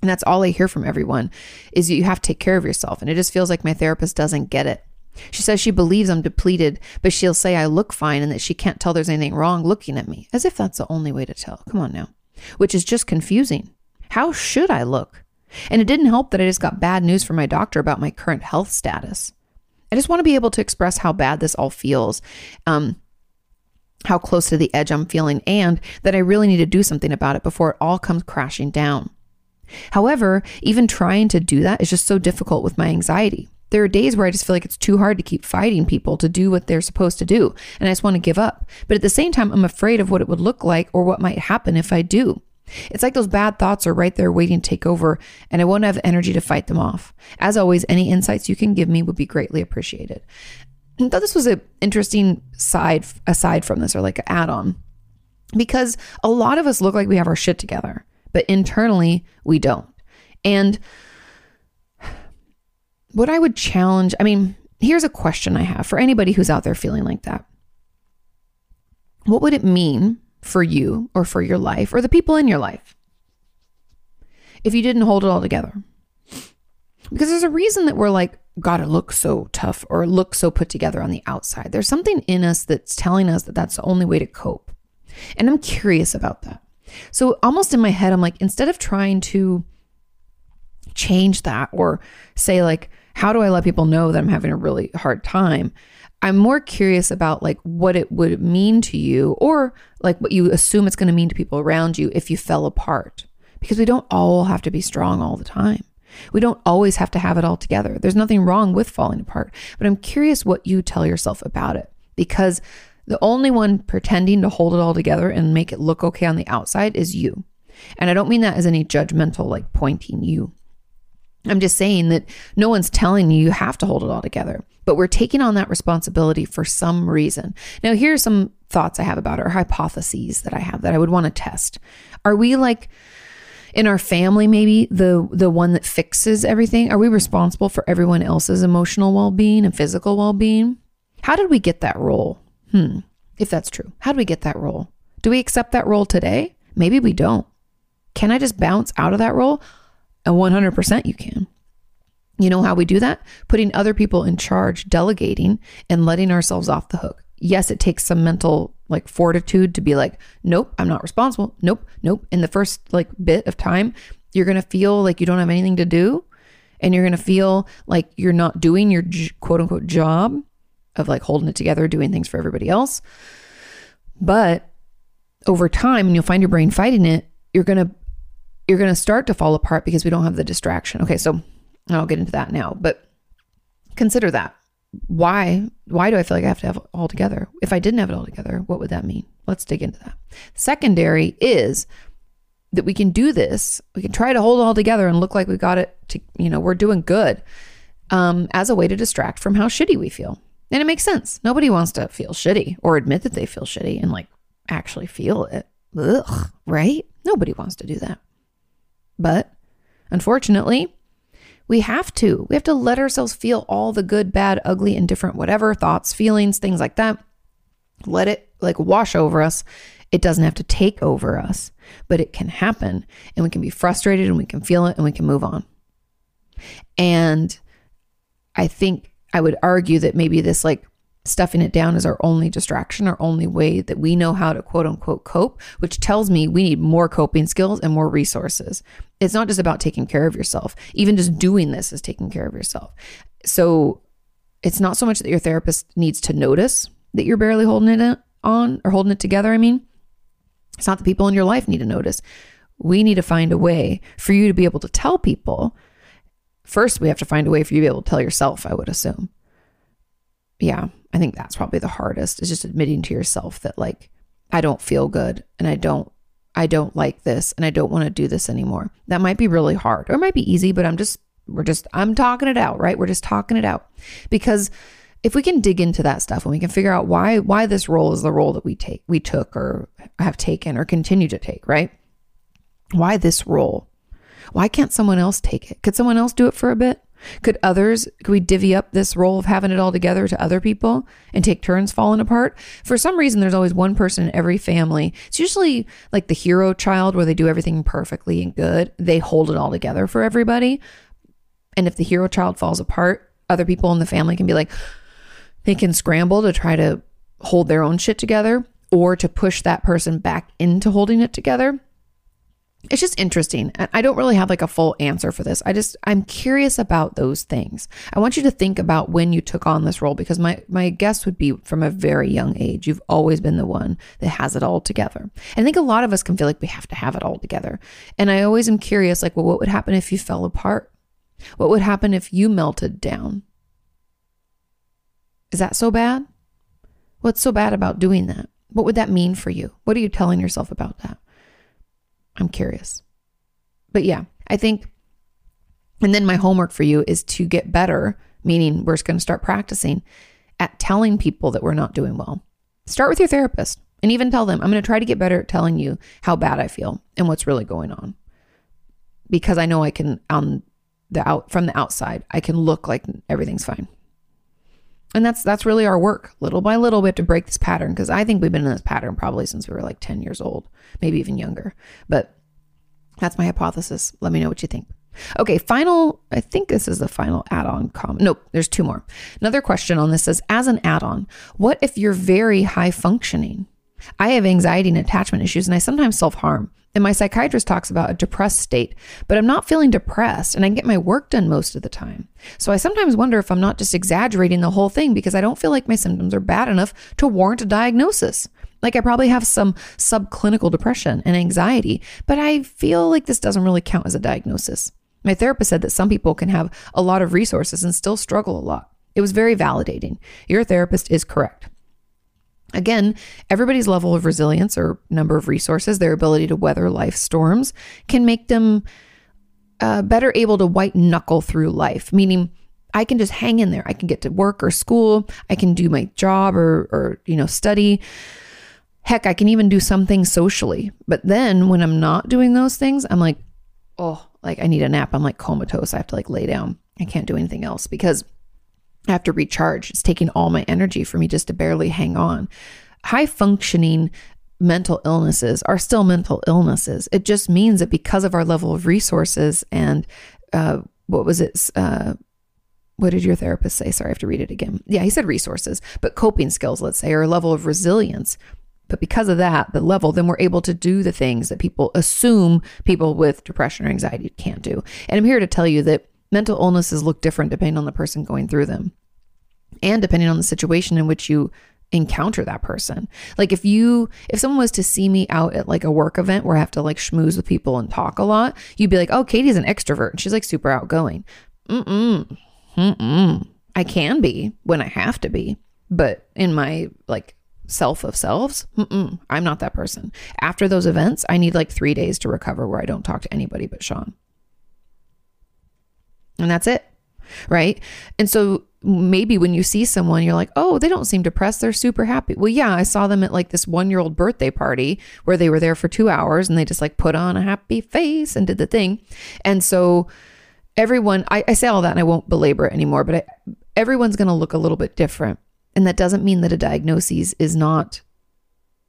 And that's all I hear from everyone is you have to take care of yourself. And it just feels like my therapist doesn't get it. She says she believes I'm depleted, but she'll say I look fine and that she can't tell there's anything wrong looking at me, as if that's the only way to tell. Come on now. Which is just confusing. How should I look? And it didn't help that I just got bad news from my doctor about my current health status. I just want to be able to express how bad this all feels. Um, how close to the edge I'm feeling, and that I really need to do something about it before it all comes crashing down. However, even trying to do that is just so difficult with my anxiety. There are days where I just feel like it's too hard to keep fighting people to do what they're supposed to do, and I just want to give up. But at the same time, I'm afraid of what it would look like or what might happen if I do. It's like those bad thoughts are right there waiting to take over, and I won't have energy to fight them off. As always, any insights you can give me would be greatly appreciated. I thought this was an interesting side aside from this, or like an add-on, because a lot of us look like we have our shit together, but internally we don't. And what I would challenge, I mean, here's a question I have for anybody who's out there feeling like that. What would it mean for you or for your life or the people in your life if you didn't hold it all together? Because there's a reason that we're like, gotta look so tough or look so put together on the outside. There's something in us that's telling us that that's the only way to cope. And I'm curious about that. So, almost in my head, I'm like, instead of trying to change that or say, like, how do I let people know that I'm having a really hard time? I'm more curious about like what it would mean to you or like what you assume it's going to mean to people around you if you fell apart. Because we don't all have to be strong all the time. We don't always have to have it all together. There's nothing wrong with falling apart, but I'm curious what you tell yourself about it because the only one pretending to hold it all together and make it look okay on the outside is you. And I don't mean that as any judgmental, like pointing you. I'm just saying that no one's telling you you have to hold it all together, but we're taking on that responsibility for some reason. Now, here are some thoughts I have about it, or hypotheses that I have that I would want to test. Are we like, in our family maybe the the one that fixes everything? Are we responsible for everyone else's emotional well-being and physical well-being? How did we get that role? Hmm if that's true how do we get that role? Do we accept that role today? Maybe we don't. Can i just bounce out of that role and 100% you can you know how we do that putting other people in charge delegating and letting ourselves off the hook yes, it takes some mental like fortitude to be like, nope, I'm not responsible. Nope, nope. In the first like bit of time, you're going to feel like you don't have anything to do. And you're going to feel like you're not doing your quote unquote job of like holding it together, doing things for everybody else. But over time, and you'll find your brain fighting it, you're going to you're going to start to fall apart because we don't have the distraction. Okay, so I'll get into that now, but consider that why why do I feel like I have to have it all together? If I didn't have it all together, what would that mean? Let's dig into that. Secondary is that we can do this. We can try to hold it all together and look like we got it to, you know, we're doing good um, as a way to distract from how shitty we feel. And it makes sense. Nobody wants to feel shitty or admit that they feel shitty and like actually feel it. Ugh, right? Nobody wants to do that. But unfortunately, we have to. We have to let ourselves feel all the good, bad, ugly, indifferent, whatever thoughts, feelings, things like that. Let it like wash over us. It doesn't have to take over us, but it can happen. And we can be frustrated and we can feel it and we can move on. And I think I would argue that maybe this like stuffing it down is our only distraction, our only way that we know how to quote unquote cope, which tells me we need more coping skills and more resources. It's not just about taking care of yourself. Even just doing this is taking care of yourself. So it's not so much that your therapist needs to notice that you're barely holding it uh, on or holding it together. I mean, it's not the people in your life need to notice. we need to find a way for you to be able to tell people. First, we have to find a way for you to be able to tell yourself, I would assume. Yeah, I think that's probably the hardest is just admitting to yourself that like I don't feel good and I don't I don't like this and I don't want to do this anymore. That might be really hard or it might be easy, but I'm just we're just I'm talking it out, right? We're just talking it out. Because if we can dig into that stuff and we can figure out why why this role is the role that we take we took or have taken or continue to take, right? Why this role? Why can't someone else take it? Could someone else do it for a bit? Could others, could we divvy up this role of having it all together to other people and take turns falling apart? For some reason, there's always one person in every family. It's usually like the hero child where they do everything perfectly and good. They hold it all together for everybody. And if the hero child falls apart, other people in the family can be like, they can scramble to try to hold their own shit together or to push that person back into holding it together it's just interesting. And I don't really have like a full answer for this. I just I'm curious about those things. I want you to think about when you took on this role because my my guess would be from a very young age. You've always been the one that has it all together. I think a lot of us can feel like we have to have it all together. And I always am curious like, well, what would happen if you fell apart? What would happen if you melted down? Is that so bad? What's so bad about doing that? What would that mean for you? What are you telling yourself about that? I'm curious. But yeah, I think, and then my homework for you is to get better, meaning we're just going to start practicing at telling people that we're not doing well. Start with your therapist and even tell them, I'm going to try to get better at telling you how bad I feel and what's really going on. Because I know I can, on the out, from the outside, I can look like everything's fine. And that's that's really our work. Little by little, we have to break this pattern because I think we've been in this pattern probably since we were like 10 years old, maybe even younger. But that's my hypothesis. Let me know what you think. Okay, final, I think this is the final add on comment. Nope, there's two more. Another question on this says As an add on, what if you're very high functioning? I have anxiety and attachment issues, and I sometimes self harm. And my psychiatrist talks about a depressed state, but I'm not feeling depressed and I get my work done most of the time. So I sometimes wonder if I'm not just exaggerating the whole thing because I don't feel like my symptoms are bad enough to warrant a diagnosis. Like I probably have some subclinical depression and anxiety, but I feel like this doesn't really count as a diagnosis. My therapist said that some people can have a lot of resources and still struggle a lot. It was very validating. Your therapist is correct. Again, everybody's level of resilience or number of resources, their ability to weather life storms, can make them uh, better able to white knuckle through life, meaning I can just hang in there. I can get to work or school. I can do my job or, or you know, study. Heck, I can even do something socially. But then when I'm not doing those things, I'm like, oh, like I need a nap. I'm like comatose. I have to like lay down. I can't do anything else because Have to recharge. It's taking all my energy for me just to barely hang on. High functioning mental illnesses are still mental illnesses. It just means that because of our level of resources and uh, what was it? Uh, what did your therapist say? Sorry, I have to read it again. Yeah, he said resources, but coping skills, let's say, or a level of resilience. But because of that, the level, then we're able to do the things that people assume people with depression or anxiety can't do. And I'm here to tell you that mental illnesses look different depending on the person going through them and depending on the situation in which you encounter that person. Like if you if someone was to see me out at like a work event where I have to like schmooze with people and talk a lot, you'd be like, "Oh, Kati's an extrovert and she's like super outgoing." Mm-mm. Mm-mm. I can be when I have to be, but in my like self of selves, I'm not that person. After those events, I need like 3 days to recover where I don't talk to anybody but Sean. And that's it. Right? And so maybe when you see someone, you're like, oh, they don't seem depressed. They're super happy. Well, yeah, I saw them at like this one year old birthday party where they were there for two hours and they just like put on a happy face and did the thing. And so everyone, I, I say all that and I won't belabor it anymore, but I, everyone's going to look a little bit different. And that doesn't mean that a diagnosis is not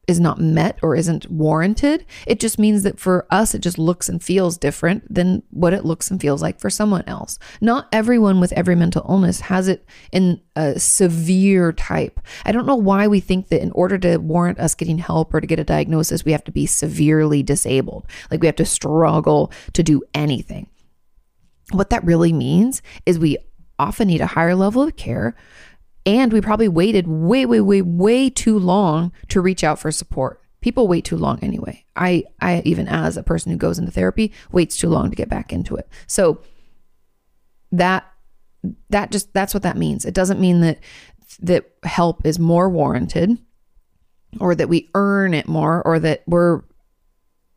is not met or isn't warranted. It just means that for us, it just looks and feels different than what it looks and feels like for someone else. Not everyone with every mental illness has it in a severe type. I don't know why we think that in order to warrant us getting help or to get a diagnosis, we have to be severely disabled. Like we have to struggle to do anything. What that really means is we often need a higher level of care and we probably waited way, way, way, way too long to reach out for support. People wait too long anyway. I I even as a person who goes into therapy waits too long to get back into it. So that that just that's what that means. It doesn't mean that that help is more warranted or that we earn it more or that we're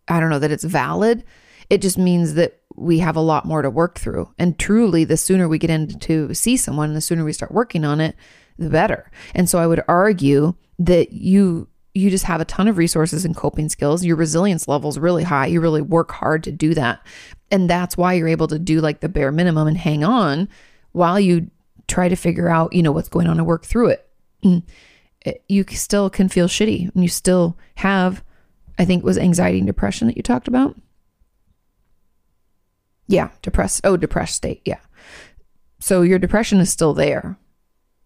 I don't know that it's valid. It just means that we have a lot more to work through. And truly the sooner we get in to see someone, the sooner we start working on it, the better. And so I would argue that you you just have a ton of resources and coping skills. Your resilience level is really high. You really work hard to do that. And that's why you're able to do like the bare minimum and hang on while you try to figure out, you know, what's going on and work through it. Mm. You still can feel shitty and you still have, I think, it was anxiety and depression that you talked about. Yeah, depressed. Oh, depressed state. Yeah. So your depression is still there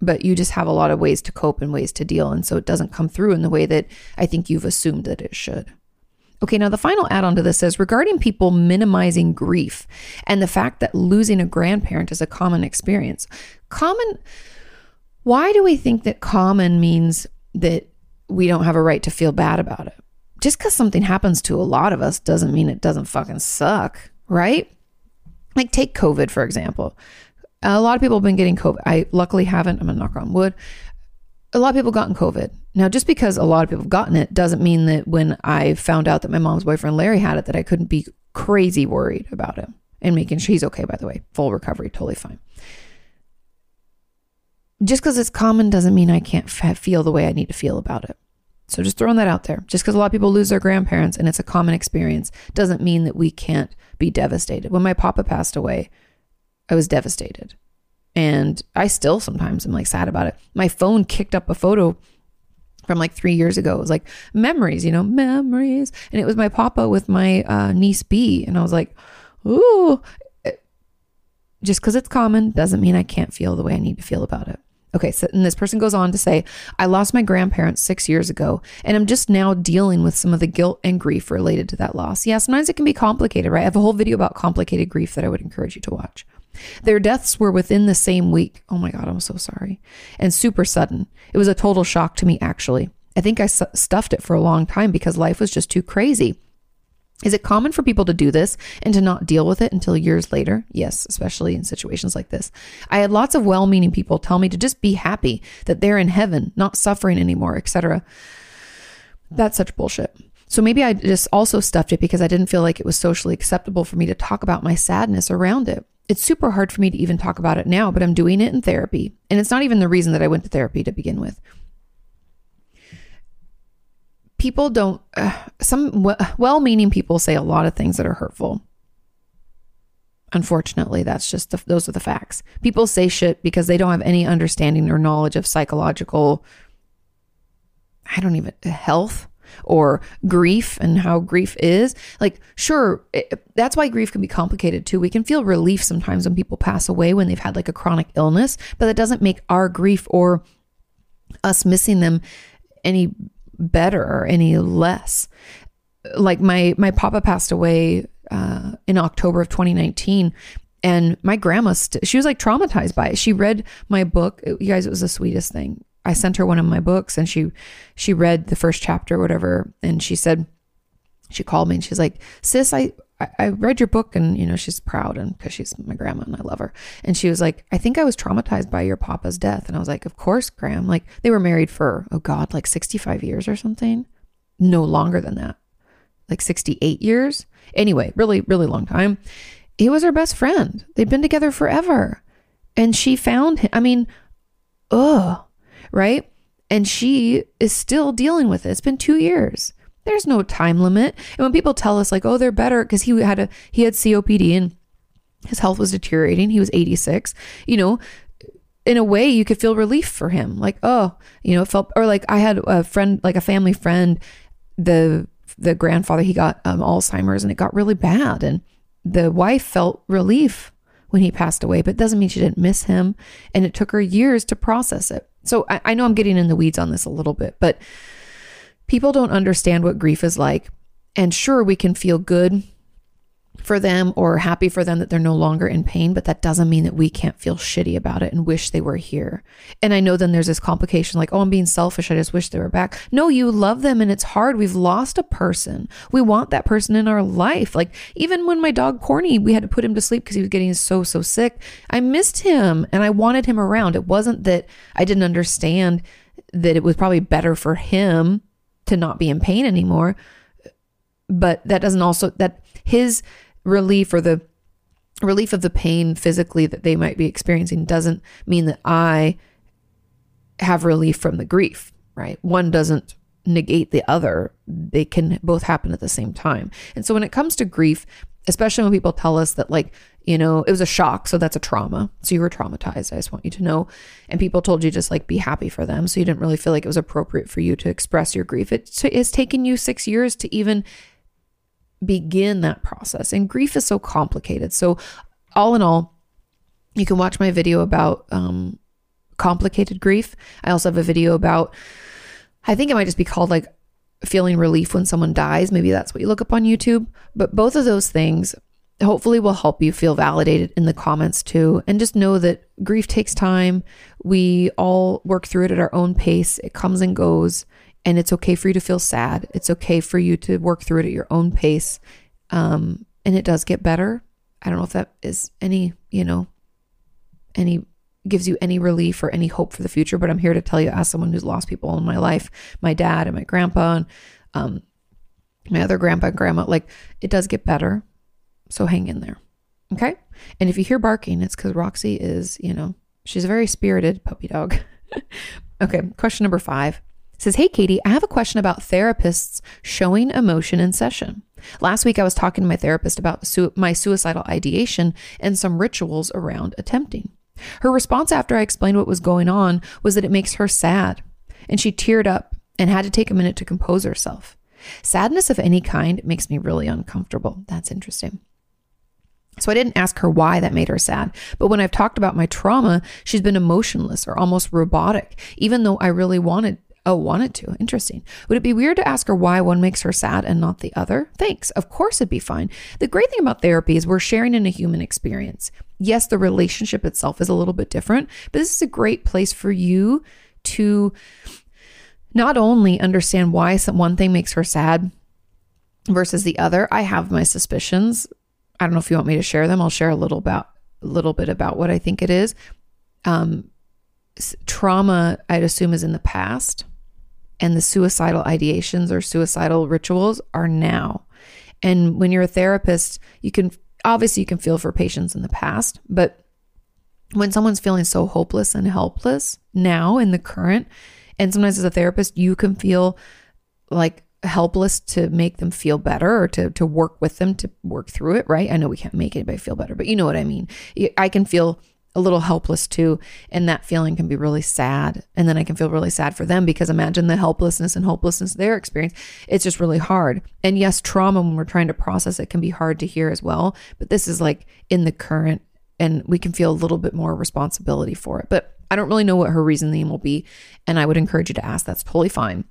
but you just have a lot of ways to cope and ways to deal. And so it doesn't come through in the way that I think you've assumed that it should. Okay, now the final add on to this says regarding people minimizing grief and the fact that losing a grandparent is a common experience. Common, why do we think that common means that we don't have a right to feel bad about it? Just because something happens to a lot of us doesn't mean it doesn't fucking suck, right? Like, take COVID, for example. A lot of people have been getting COVID. I luckily haven't. I'm gonna knock on wood. A lot of people gotten COVID. Now, just because a lot of people have gotten it doesn't mean that when I found out that my mom's boyfriend Larry had it, that I couldn't be crazy worried about him and making sure he's okay, by the way. Full recovery, totally fine. Just because it's common doesn't mean I can't f- feel the way I need to feel about it. So just throwing that out there. Just because a lot of people lose their grandparents and it's a common experience doesn't mean that we can't be devastated. When my papa passed away, I was devastated. And I still sometimes am like sad about it. My phone kicked up a photo from like three years ago. It was like memories, you know, memories. And it was my papa with my uh, niece B. And I was like, ooh, just because it's common doesn't mean I can't feel the way I need to feel about it. Okay, so and this person goes on to say, I lost my grandparents six years ago, and I'm just now dealing with some of the guilt and grief related to that loss. Yeah, sometimes it can be complicated, right? I have a whole video about complicated grief that I would encourage you to watch. Their deaths were within the same week. Oh my God, I'm so sorry. And super sudden. It was a total shock to me, actually. I think I stuffed it for a long time because life was just too crazy. Is it common for people to do this and to not deal with it until years later? Yes, especially in situations like this. I had lots of well meaning people tell me to just be happy that they're in heaven, not suffering anymore, etc. That's such bullshit. So maybe I just also stuffed it because I didn't feel like it was socially acceptable for me to talk about my sadness around it it's super hard for me to even talk about it now, but I'm doing it in therapy. And it's not even the reason that I went to therapy to begin with. People don't, uh, some well meaning people say a lot of things that are hurtful. Unfortunately, that's just the, those are the facts. People say shit because they don't have any understanding or knowledge of psychological, I don't even, health or grief and how grief is. Like, sure, it, that's why grief can be complicated too. We can feel relief sometimes when people pass away when they've had like a chronic illness, but that doesn't make our grief or us missing them any better or any less. Like my my papa passed away uh, in October of 2019, and my grandma st- she was like traumatized by it. She read my book. You guys, it was the sweetest thing. I sent her one of my books and she she read the first chapter whatever. And she said she called me and she's like, "Sis, I I read your book and you know she's proud and because she's my grandma and I love her and she was like I think I was traumatized by your papa's death. And I was like of course Graham. Like they were married for oh god like 65 years or something. No longer than that. Like 68 years. Anyway really really long time. He was her best friend. They'd been together forever. And she found him I mean ugh right? And she is still dealing with it. It's been two years. There's no time limit. And when people tell us like, oh, they're better because he had a he had COPD and his health was deteriorating. He was 86. You know, in a way you could feel relief for him. Like, oh, you know, it felt or like I had a friend, like a family friend, the the grandfather, he got um, Alzheimer's and it got really bad. And the wife felt relief when he passed away, but it doesn't mean she didn't miss him. And it took her years to process it. So I, I know I'm getting in the weeds on this a little bit, but people don't understand what grief is like. And sure, we can feel good for them or happy for them that they're no longer in pain, but that doesn't mean that we can't feel shitty about it and wish they were here. And I know then there's this complication like, oh, I'm being selfish. I just wish they were back. No, you love them and it's hard. We've lost a person. We want that person in our life. Like, even when my dog Corny, we had to put him to sleep because he was getting so, so sick. I missed him and I wanted him around. It wasn't that I didn't understand that it was probably better for him to not be in pain anymore. But that doesn't also, that his, relief or the relief of the pain physically that they might be experiencing doesn't mean that I have relief from the grief, right? One doesn't negate the other. They can both happen at the same time. And so when it comes to grief, especially when people tell us that like, you know, it was a shock, so that's a trauma. So you were traumatized. I just want you to know. And people told you just like be happy for them. So you didn't really feel like it was appropriate for you to express your grief. It has taken you 6 years to even begin that process. And grief is so complicated. So, all in all, you can watch my video about um, complicated grief. I also have a video about, I think it might just be called like feeling relief when someone dies. Maybe that's what you look up on YouTube. But both of those things hopefully will help you feel validated in the comments too. And just know that grief takes time. We all work through it at our own pace, it comes and goes. And it's okay for you to feel sad. It's okay for you to work through it at your own pace. Um, and it does get better. I don't know if that is any, you know, any gives you any relief or any hope for the future, but I'm here to tell you, as someone who's lost people in my life, my dad and my grandpa and um, my other grandpa and grandma, like it does get better. So hang in there. Okay. And if you hear barking, it's because Roxy is, you know, she's a very spirited puppy dog. okay. Question number five says, Hey, Kati, I have a question about therapists showing emotion in session. Last week, I was talking to my therapist about su- my suicidal ideation and some rituals around attempting. Her response after I explained what was going on was that it makes her sad, and she teared up and had to take a minute to compose herself. Sadness of any kind makes me really uncomfortable. That's interesting. So I didn't ask her why that made her sad. But when I've talked about my trauma, she's been emotionless or almost robotic, even though I really wanted Oh, wanted to. Interesting. Would it be weird to ask her why one makes her sad and not the other? Thanks. Of course it'd be fine. The great thing about therapy is we're sharing in a human experience. Yes, the relationship itself is a little bit different, but this is a great place for you to not only understand why some, one thing makes her sad versus the other. I have my suspicions. I don't know if you want me to share them. I'll share a little about a little bit about what I think it is. Um, trauma, I'd assume, is in the past and the suicidal ideations or suicidal rituals are now. And when you're a therapist, you can obviously you can feel for patients in the past, but when someone's feeling so hopeless and helpless now in the current, and sometimes as a therapist, you can feel like helpless to make them feel better or to to work with them to work through it, right? I know we can't make anybody feel better, but you know what I mean. I can feel a little helpless too. And that feeling can be really sad. And then I can feel really sad for them because imagine the helplessness and hopelessness they're experiencing. It's just really hard. And yes, trauma, when we're trying to process it, can be hard to hear as well. But this is like in the current, and we can feel a little bit more responsibility for it. But I don't really know what her reasoning will be. And I would encourage you to ask. That's totally fine.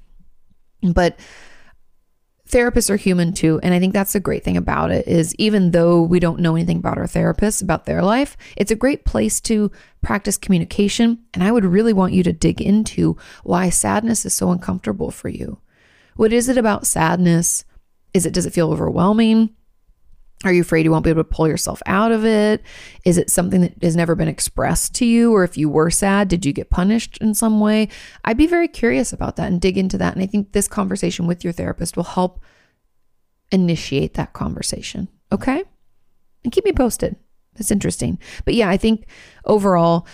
But therapists are human too and i think that's the great thing about it is even though we don't know anything about our therapists about their life it's a great place to practice communication and i would really want you to dig into why sadness is so uncomfortable for you. What is it about sadness? Is it does it feel overwhelming are you afraid you won't be able to pull yourself out of it? Is it something that has never been expressed to you? Or if you were sad, did you get punished in some way? I'd be very curious about that and dig into that. And I think this conversation with your therapist will help initiate that conversation. Okay. And keep me posted. It's interesting. But yeah, I think overall,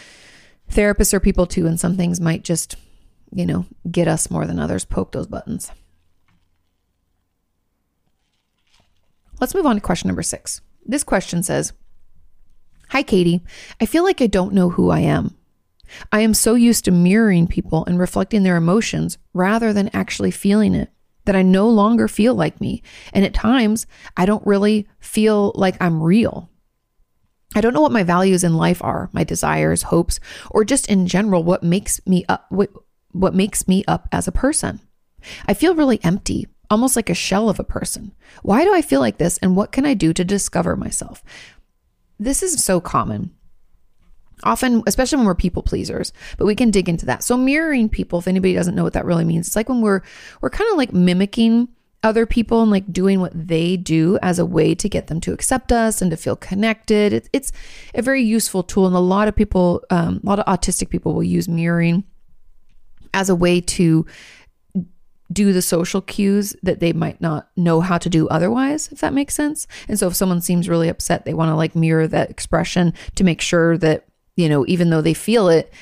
therapists are people too. And some things might just, you know, get us more than others, poke those buttons. Let's move on to question number six. This question says Hi, Kati. I feel like I don't know who I am. I am so used to mirroring people and reflecting their emotions rather than actually feeling it that I no longer feel like me. And at times, I don't really feel like I'm real. I don't know what my values in life are, my desires, hopes, or just in general what makes me up what, what makes me up as a person. I feel really empty almost like a shell of a person. Why do I feel like this? And what can I do to discover myself? This is so common. Often, especially when we're people pleasers, but we can dig into that. So mirroring people, if anybody doesn't know what that really means, it's like when we're we're kind of like mimicking other people and like doing what they do as a way to get them to accept us and to feel connected. It, it's a very useful tool, and a lot of people, um, a lot of autistic people will use mirroring as a way to do the social cues that they might not know how to do otherwise, if that makes sense. And so if someone seems really upset, they want to like mirror that expression to make sure that, you know, even though they feel it,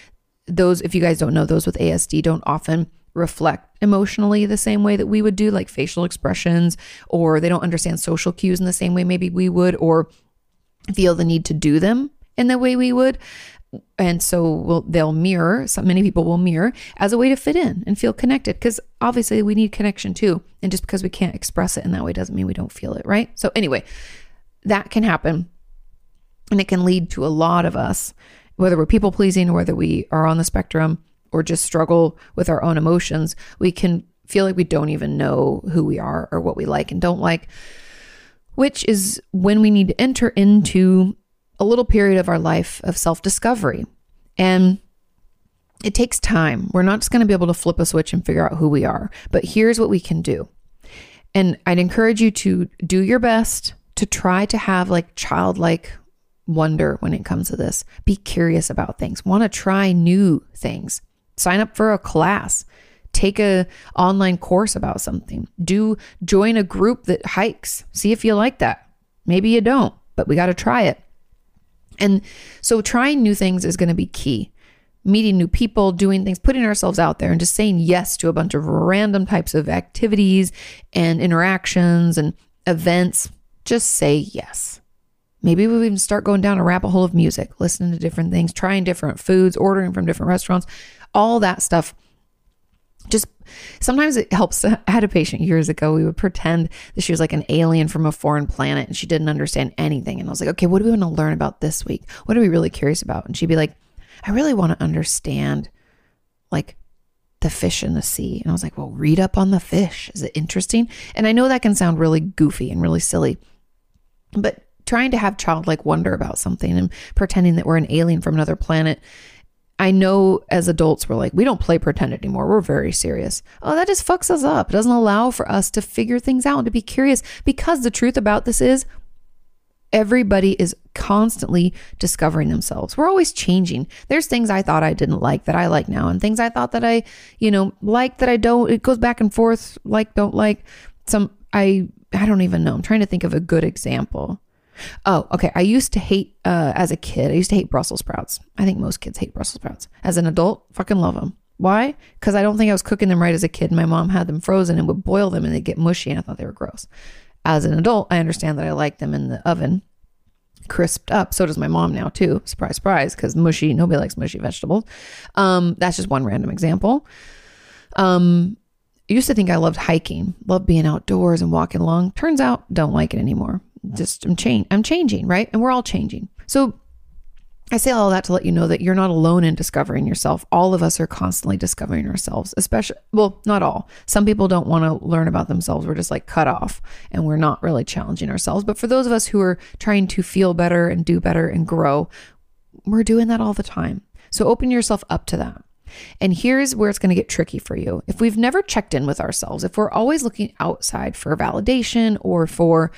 those, if you guys don't know, those with ASD don't often reflect emotionally the same way that we would do, like facial expressions, or they don't understand social cues in the same way maybe we would, or feel the need to do them in the way we would and so we'll, they'll mirror so many people will mirror as a way to fit in and feel connected because obviously we need connection too. And just because we can't express it in that way doesn't mean we don't feel it right? So anyway that can happen. And it can lead to a lot of us whether we're people pleasing whether we are on the spectrum or just struggle with our own emotions we can feel like we don't even know who we are or what we like and don't like which is when we need to enter into a little period of our life of self discovery. And it takes time. We're not just going to be able to flip a switch and figure out who we are, but here's what we can do. And I'd encourage you to do your best to try to have like childlike wonder when it comes to this. Be curious about things. Want to try new things. Sign up for a class. Take a online course about something. Do join a group that hikes. See if you like that. Maybe you don't, but we got to try it. And so trying new things is going to be key. Meeting new people, doing things, putting ourselves out there and just saying yes to a bunch of random types of activities and interactions and events. Just say yes. Maybe we'll even start going down a rabbit hole of music, listening to different things, trying different foods, ordering from different restaurants, all that stuff just sometimes it helps. I had a patient years ago. We would pretend that she was like an alien from a foreign planet and she didn't understand anything. And I was like, okay, what do we want to learn about this week? What are we really curious about? And she'd be like, I really want to understand like the fish in the sea. And I was like, well, read up on the fish. Is it interesting? And I know that can sound really goofy and really silly, but trying to have childlike wonder about something and pretending that we're an alien from another planet I know as adults, we're like, we don't play pretend anymore. We're very serious. Oh, that just fucks us up. It doesn't allow for us to figure things out and to be curious because the truth about this is everybody is constantly discovering themselves. We're always changing. There's things I thought I didn't like that I like now, and things I thought that I, you know, like that I don't. It goes back and forth, like, don't like. Some, I, I don't even know. I'm trying to think of a good example. Oh, okay. I used to hate, uh, as a kid, I used to hate Brussels sprouts. I think most kids hate Brussels sprouts. As an adult, fucking love them. Why? Because I don't think I was cooking them right as a kid. My mom had them frozen and would boil them and they'd get mushy and I thought they were gross. As an adult, I understand that I like them in the oven, crisped up. So does my mom now too. Surprise, surprise, because mushy, nobody likes mushy vegetables. Um, that's just one random example. Um, I used to think I loved hiking, loved being outdoors and walking along. Turns out, don't like it anymore just I'm change I'm changing, right? And we're all changing. So I say all that to let you know that you're not alone in discovering yourself. All of us are constantly discovering ourselves, especially, well, not all. Some people don't want to learn about themselves. We're just like cut off and we're not really challenging ourselves. But for those of us who are trying to feel better and do better and grow, we're doing that all the time. So open yourself up to that. And here's where it's going to get tricky for you. If we've never checked in with ourselves, if we're always looking outside for validation or for,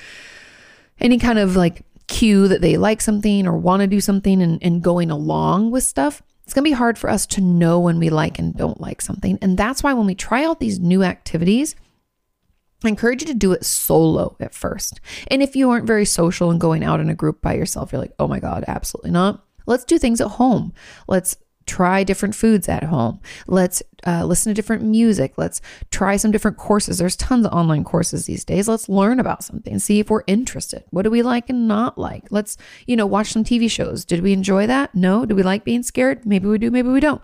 any kind of like cue that they like something or want to do something and, and going along with stuff, it's going to be hard for us to know when we like and don't like something. And that's why when we try out these new activities, I encourage you to do it solo at first. And if you aren't very social and going out in a group by yourself, you're like, oh my God, absolutely not. Let's do things at home. Let's try different foods at home. Let's uh, listen to different music. Let's try some different courses. There's tons of online courses these days. Let's learn about something, see if we're interested. What do we like and not like? Let's, you know, watch some TV shows. Did we enjoy that? No. Do we like being scared? Maybe we do, maybe we don't.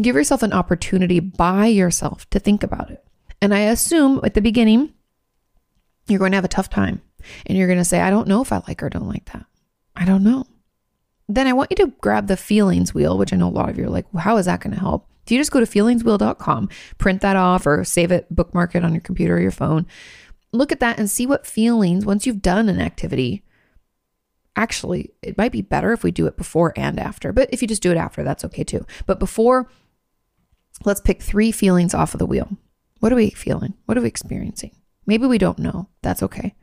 Give yourself an opportunity by yourself to think about it. And I assume at the beginning, you're going to have a tough time and you're going to say, I don't know if I like or don't like that. I don't know then I want you to grab the feelings wheel, which I know a lot of you are like, well, how is that going to help? If you just go to feelingswheel.com, print that off or save it, bookmark it on your computer or your phone, look at that and see what feelings, once you've done an activity, actually, it might be better if we do it before and after. But if you just do it after, that's okay too. But before, let's pick three feelings off of the wheel. What are we feeling? What are we experiencing? Maybe we don't know. That's okay.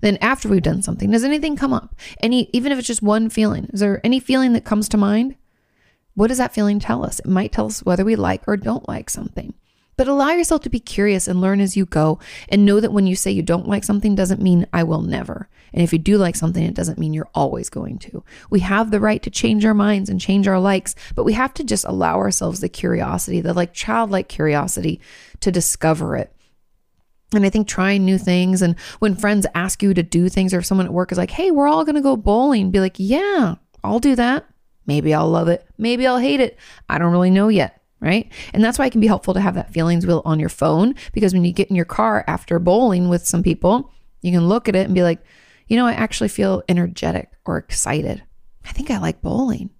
Then after we've done something, does anything come up? Any even if it's just one feeling, is there any feeling that comes to mind? What does that feeling tell us? It might tell us whether we like or don't like something. But allow yourself to be curious and learn as you go and know that when you say you don't like something doesn't mean I will never. And if you do like something, it doesn't mean you're always going to. We have the right to change our minds and change our likes, but we have to just allow ourselves the curiosity, the like childlike curiosity to discover it. And I think trying new things and when friends ask you to do things or if someone at work is like, hey, we're all going to go bowling, be like, yeah, I'll do that. Maybe I'll love it. Maybe I'll hate it. I don't really know yet right? And that's why it can be helpful to have that feelings wheel on your phone because when you get in your car after bowling with some people, you can look at it and be like, you know, I actually feel energetic or excited. I think I like bowling.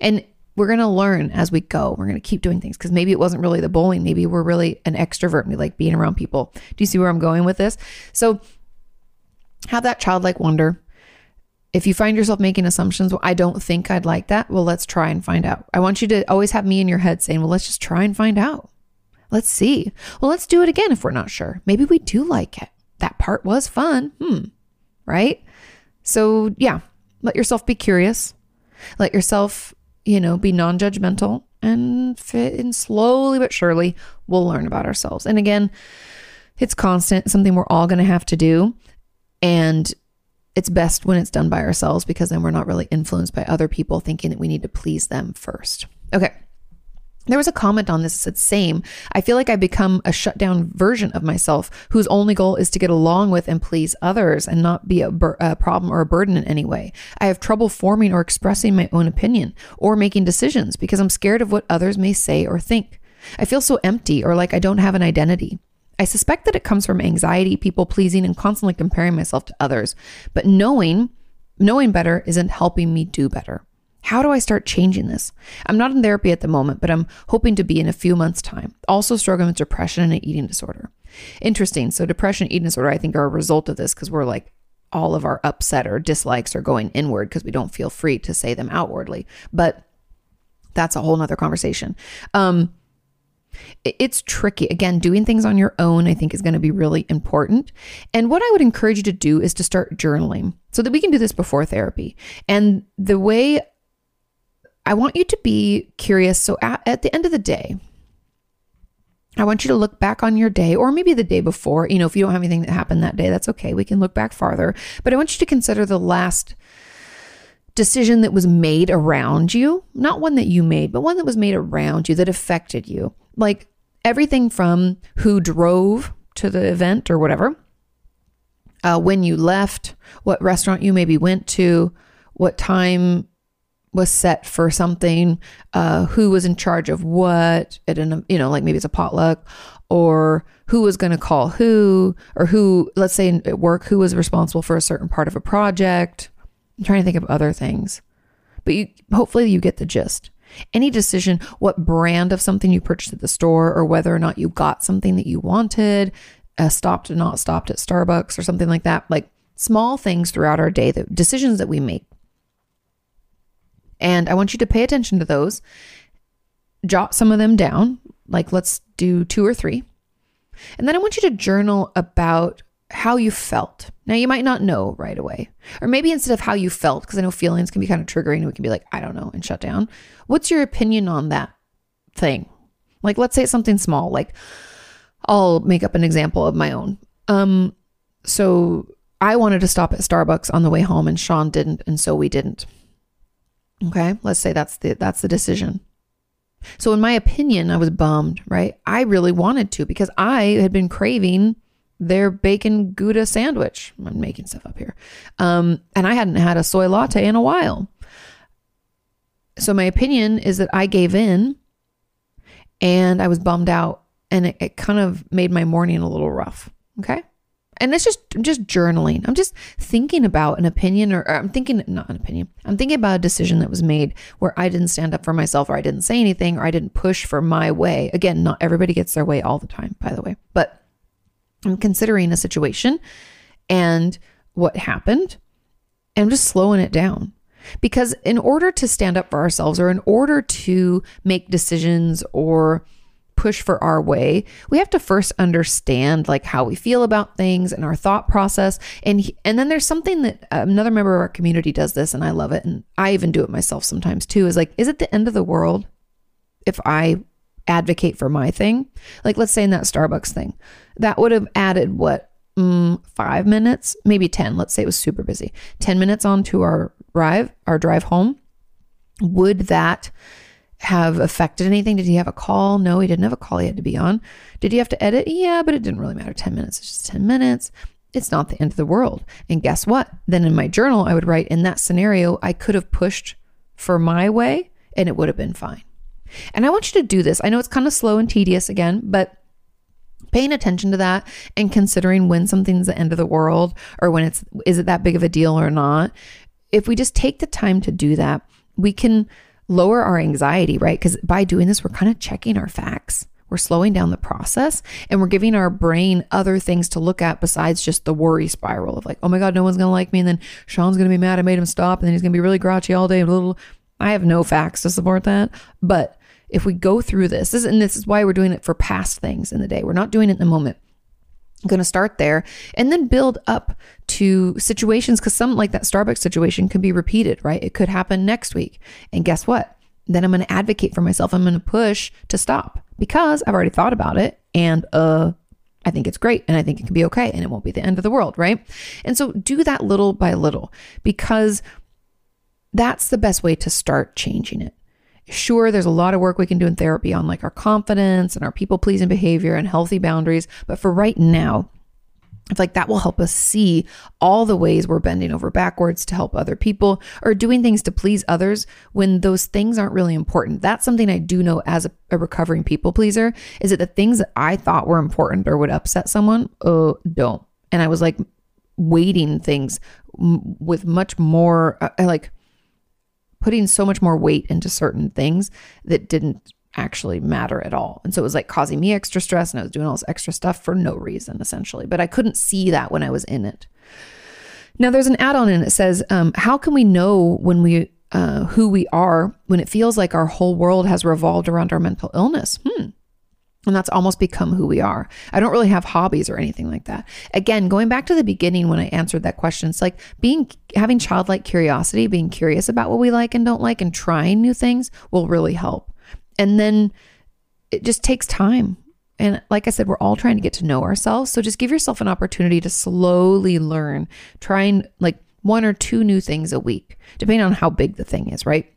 And we're going to learn as we go. We're going to keep doing things because maybe it wasn't really the bowling. Maybe we're really an extrovert we like being around people. Do you see where I'm going with this? So have that childlike wonder. If you find yourself making assumptions, well, I don't think I'd like that. Well, let's try and find out. I want you to always have me in your head saying, well, let's just try and find out. Let's see. Well, let's do it again if we're not sure. Maybe we do like it. That part was fun. Hmm. Right? So, yeah, let yourself be curious. Let yourself, you know, be non judgmental and fit in slowly but surely we'll learn about ourselves. And again, it's constant, something we're all going to have to do. And it's best when it's done by ourselves because then we're not really influenced by other people thinking that we need to please them first. Okay. There was a comment on this that said, Same. I feel like I've become a shut down version of myself whose only goal is to get along with and please others and not be a, bur- a, problem or a burden in any way. I have trouble forming or expressing my own opinion or making decisions because I'm scared of what others may say or think. I feel so empty or like I don't have an identity. I suspect that it comes from anxiety, people pleasing, and constantly comparing myself to others. But knowing, knowing better isn't helping me do better. How do I start changing this? I'm not in therapy at the moment, but I'm hoping to be in a few months' time. Also struggling with depression and an eating disorder. Interesting. So depression, and eating disorder, I think are a result of this because we're like all of our upset or dislikes are going inward because we don't feel free to say them outwardly. But that's a whole nother conversation. Um, it's tricky. Again, doing things on your own, I think, is going to be really important. And what I would encourage you to do is to start journaling so that we can do this before therapy. And the way I want you to be curious. So at, at the end of the day, I want you to look back on your day or maybe the day before. You know, if you don't have anything that happened that day, that's okay. We can look back farther. But I want you to consider the last decision that was made around you, not one that you made, but one that was made around you that affected you. Like everything from who drove to the event or whatever, uh, when you left, what restaurant you maybe went to, what time was set for something, uh, who was in charge of what at an, you know, like maybe it's a potluck or who was going to call who, or who, let's say at work, who was responsible for a certain part of a project. I'm trying to think of other things, but you, hopefully you get the gist. Any decision, what brand of something you purchased at the store, or whether or not you got something that you wanted, uh, stopped or not stopped at Starbucks or something like that, like small things throughout our day, the decisions that we make. And I want you to pay attention to those, jot some of them down, like let's do two or three. And then I want you to journal about how you felt. Now, you might not know right away. Or maybe instead of how you felt, because I know feelings can be kind of triggering, we can be like, I don't know, and shut down. What's your opinion on that thing? Like, let's say something small. Like, I'll make up an example of my own. Um, so I wanted to stop at Starbucks on the way home, and Sean didn't, and so we didn't. Okay, let's say that's the that's the decision. So in my opinion, I was bummed, right? I really wanted to because I had been craving their bacon Gouda sandwich. I'm making stuff up here. Um, and I hadn't had a soy latte in a while. So my opinion is that I gave in and I was bummed out and it, it kind of made my morning a little rough. Okay. And it's just I'm just journaling. I'm just thinking about an opinion, or, or I'm thinking not an opinion. I'm thinking about a decision that was made where I didn't stand up for myself, or I didn't say anything, or I didn't push for my way. Again, not everybody gets their way all the time, by the way, but I'm considering a situation and what happened, and I'm just slowing it down. Because in order to stand up for ourselves, or in order to make decisions, or push for our way, we have to first understand like how we feel about things and our thought process. And and then there's something that another member of our community does this, and I love it, and I even do it myself sometimes too. Is like, is it the end of the world if I advocate for my thing? Like, let's say in that Starbucks thing, that would have added what mm, five minutes, maybe ten. Let's say it was super busy, ten minutes onto our drive, our drive home. Would that have affected anything? Did he have a call? No, he didn't have a call he had to be on. Did he have to edit? Yeah, but it didn't really matter. 10 minutes, it's just 10 minutes. It's not the end of the world. And guess what? Then in my journal, I would write in that scenario, I could have pushed for my way and it would have been fine. And I want you to do this. I know it's kind of slow and tedious again, but paying attention to that and considering when something's the end of the world or when it's is it that big of a deal or not. If we just take the time to do that, we can lower our anxiety, right? Because by doing this, we're kind of checking our facts. We're slowing down the process and we're giving our brain other things to look at besides just the worry spiral of like, oh my God, no one's going to like me. And then Sean's going to be mad I made him stop. And then he's going to be really grouchy all day. I have no facts to support that. But if we go through this, this and this is why we're doing it for past things in the day. We're not doing it in the moment. Going to start there and then build up to situations because some like that Starbucks situation can be repeated, right? It could happen next week. And guess what? Then I'm going to advocate for myself. I'm going to push to stop because I've already thought about it and uh I think it's great and I think it can be okay and it won't be the end of the world, right? And so do that little by little because that's the best way to start changing it. Sure, there's a lot of work we can do in therapy on like our confidence and our people pleasing behavior and healthy boundaries. But for right now, I feel like that will help us see all the ways we're bending over backwards to help other people or doing things to please others when those things aren't really important. That's something I do know as a, a recovering people pleaser is that the things that I thought were important or would upset someone, oh, don't. And I was like weighting things with much more, uh, like, putting so much more weight into certain things that didn't actually matter at all. And so it was like causing me extra stress and I was doing all this extra stuff for no reason, essentially. But I couldn't see that when I was in it. Now, there's an add on and it says, um, How can we know when we, uh, who we are when it feels like our whole world has revolved around our mental illness? Hmm. And that's almost become who we are. I don't really have hobbies or anything like that. Again, going back to the beginning when I answered that question, it's like being having childlike curiosity, being curious about what we like and don't like, and trying new things will really help. And then it just takes time. And like I said, we're all trying to get to know ourselves. So just give yourself an opportunity to slowly learn, trying like one or two new things a week, depending on how big the thing is, right?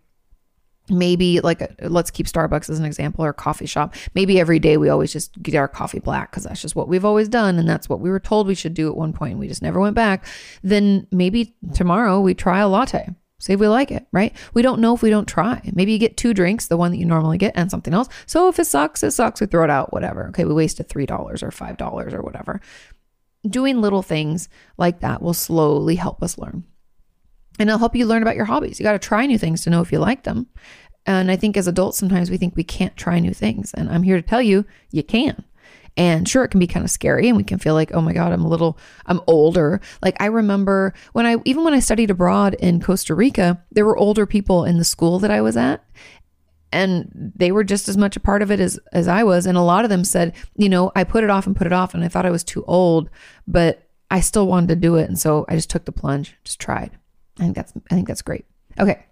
Maybe like let's keep starbucks as an example or coffee shop. Maybe every day we always just get our coffee black because that's just what we've always done and that's what we were told we should do at one point and we just never went back. Then maybe tomorrow we try a latte. See if we like it right? We don't know if we don't try. Maybe you get two drinks the one that you normally get and something else. So if it sucks it sucks. We throw it out whatever. Okay we wasted three dollars or five dollars or whatever. Doing little things like that will slowly help us learn and it'll help you learn about your hobbies. You got to try new things to know if you like them. And I think as adults, sometimes we think we can't try new things. And I'm here to tell you, you can. And sure, it can be kind of scary and we can feel like, oh my God, I'm a little, I'm older. Like I remember when I, even when I studied abroad in Costa Rica, there were older people in the school that I was at. And they were just as much a part of it as, as I was. And a lot of them said, you know, I put it off and put it off and I thought I was too old, but I still wanted to do it. And so I just took the plunge, just tried. I think that's I think that's great. Okay.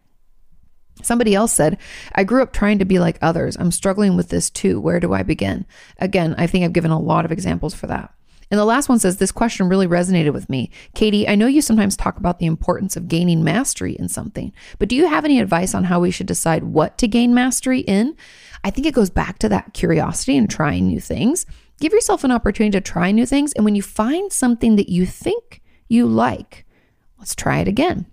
Somebody else said, I grew up trying to be like others. I'm struggling with this too. Where do I begin? Again, I think I've given a lot of examples for that. And the last one says, This question really resonated with me. Kati, I know you sometimes talk about the importance of gaining mastery in something, but do you have any advice on how we should decide what to gain mastery in? I think it goes back to that curiosity and trying new things. Give yourself an opportunity to try new things. And when you find something that you think you like, let's try it again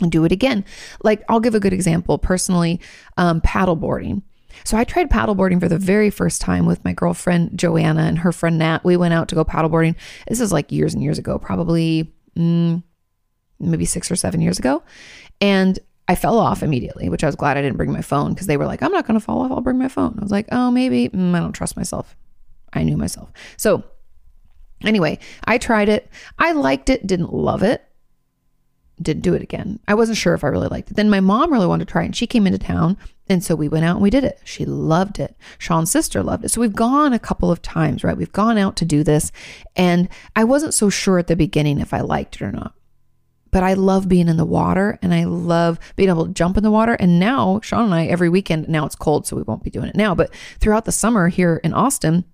and do it again. Like I'll give a good example personally, um, paddle boarding. So I tried paddleboarding for the very first time with my girlfriend Joanna and her friend Nat. We went out to go paddleboarding. This is like years and years ago, probably mm, maybe six or seven years ago. And I fell off immediately, which I was glad I didn't bring my phone because they were like, I'm not going to fall off. I'll bring my phone. I was like, oh, maybe. Mm, I don't trust myself. I knew myself. So, anyway, I tried it. I liked it, didn't love it. Didn't do it again. I wasn't sure if I really liked it. Then my mom really wanted to try it and she came into town. And so we went out and we did it. She loved it. Sean's sister loved it. So we've gone a couple of times, right? We've gone out to do this. And I wasn't so sure at the beginning if I liked it or not but I love being in the water and I love being able to jump in the water. And now, Sean and I, every weekend, now it's cold, so we won't be doing it now, but throughout the summer here in Austin,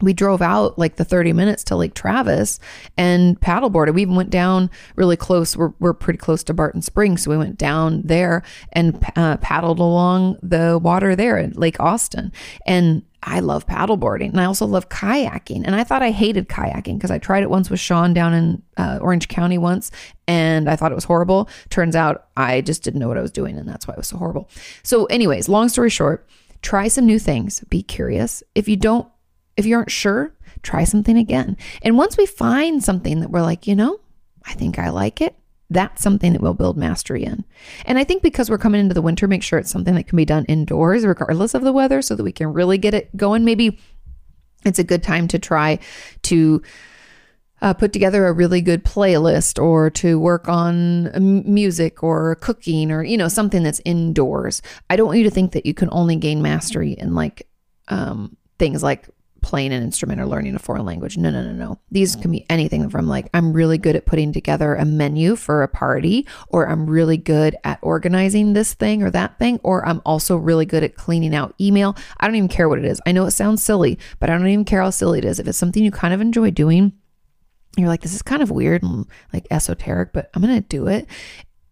we drove out like the 30 minutes to Lake Travis and paddleboarded. We even went down really close. We're, we're pretty close to Barton Springs. So we went down there and uh, paddled along the water there at Lake Austin. And I love paddleboarding and I also love kayaking. And I thought I hated kayaking because I tried it once with Sean down in uh, Orange County once and I thought it was horrible. Turns out I just didn't know what I was doing and that's why it was so horrible. So, anyways, long story short, try some new things, be curious. If you don't, if you aren't sure, try something again. And once we find something that we're like, you know, I think I like it, that's something that we'll build mastery in. And I think because we're coming into the winter, make sure it's something that can be done indoors, regardless of the weather, so that we can really get it going. Maybe it's a good time to try to uh, put together a really good playlist or to work on music or cooking or, you know, something that's indoors. I don't want you to think that you can only gain mastery in like um, things like playing an instrument or learning a foreign language. No, no, no, no. These can be anything from like, I'm really good at putting together a menu for a party, or I'm really good at organizing this thing or that thing, or I'm also really good at cleaning out email. I don't even care what it is. I know it sounds silly, but I don't even care how silly it is. If it's something you kind of enjoy doing, you're like, this is kind of weird and like esoteric, but I'm going to do it.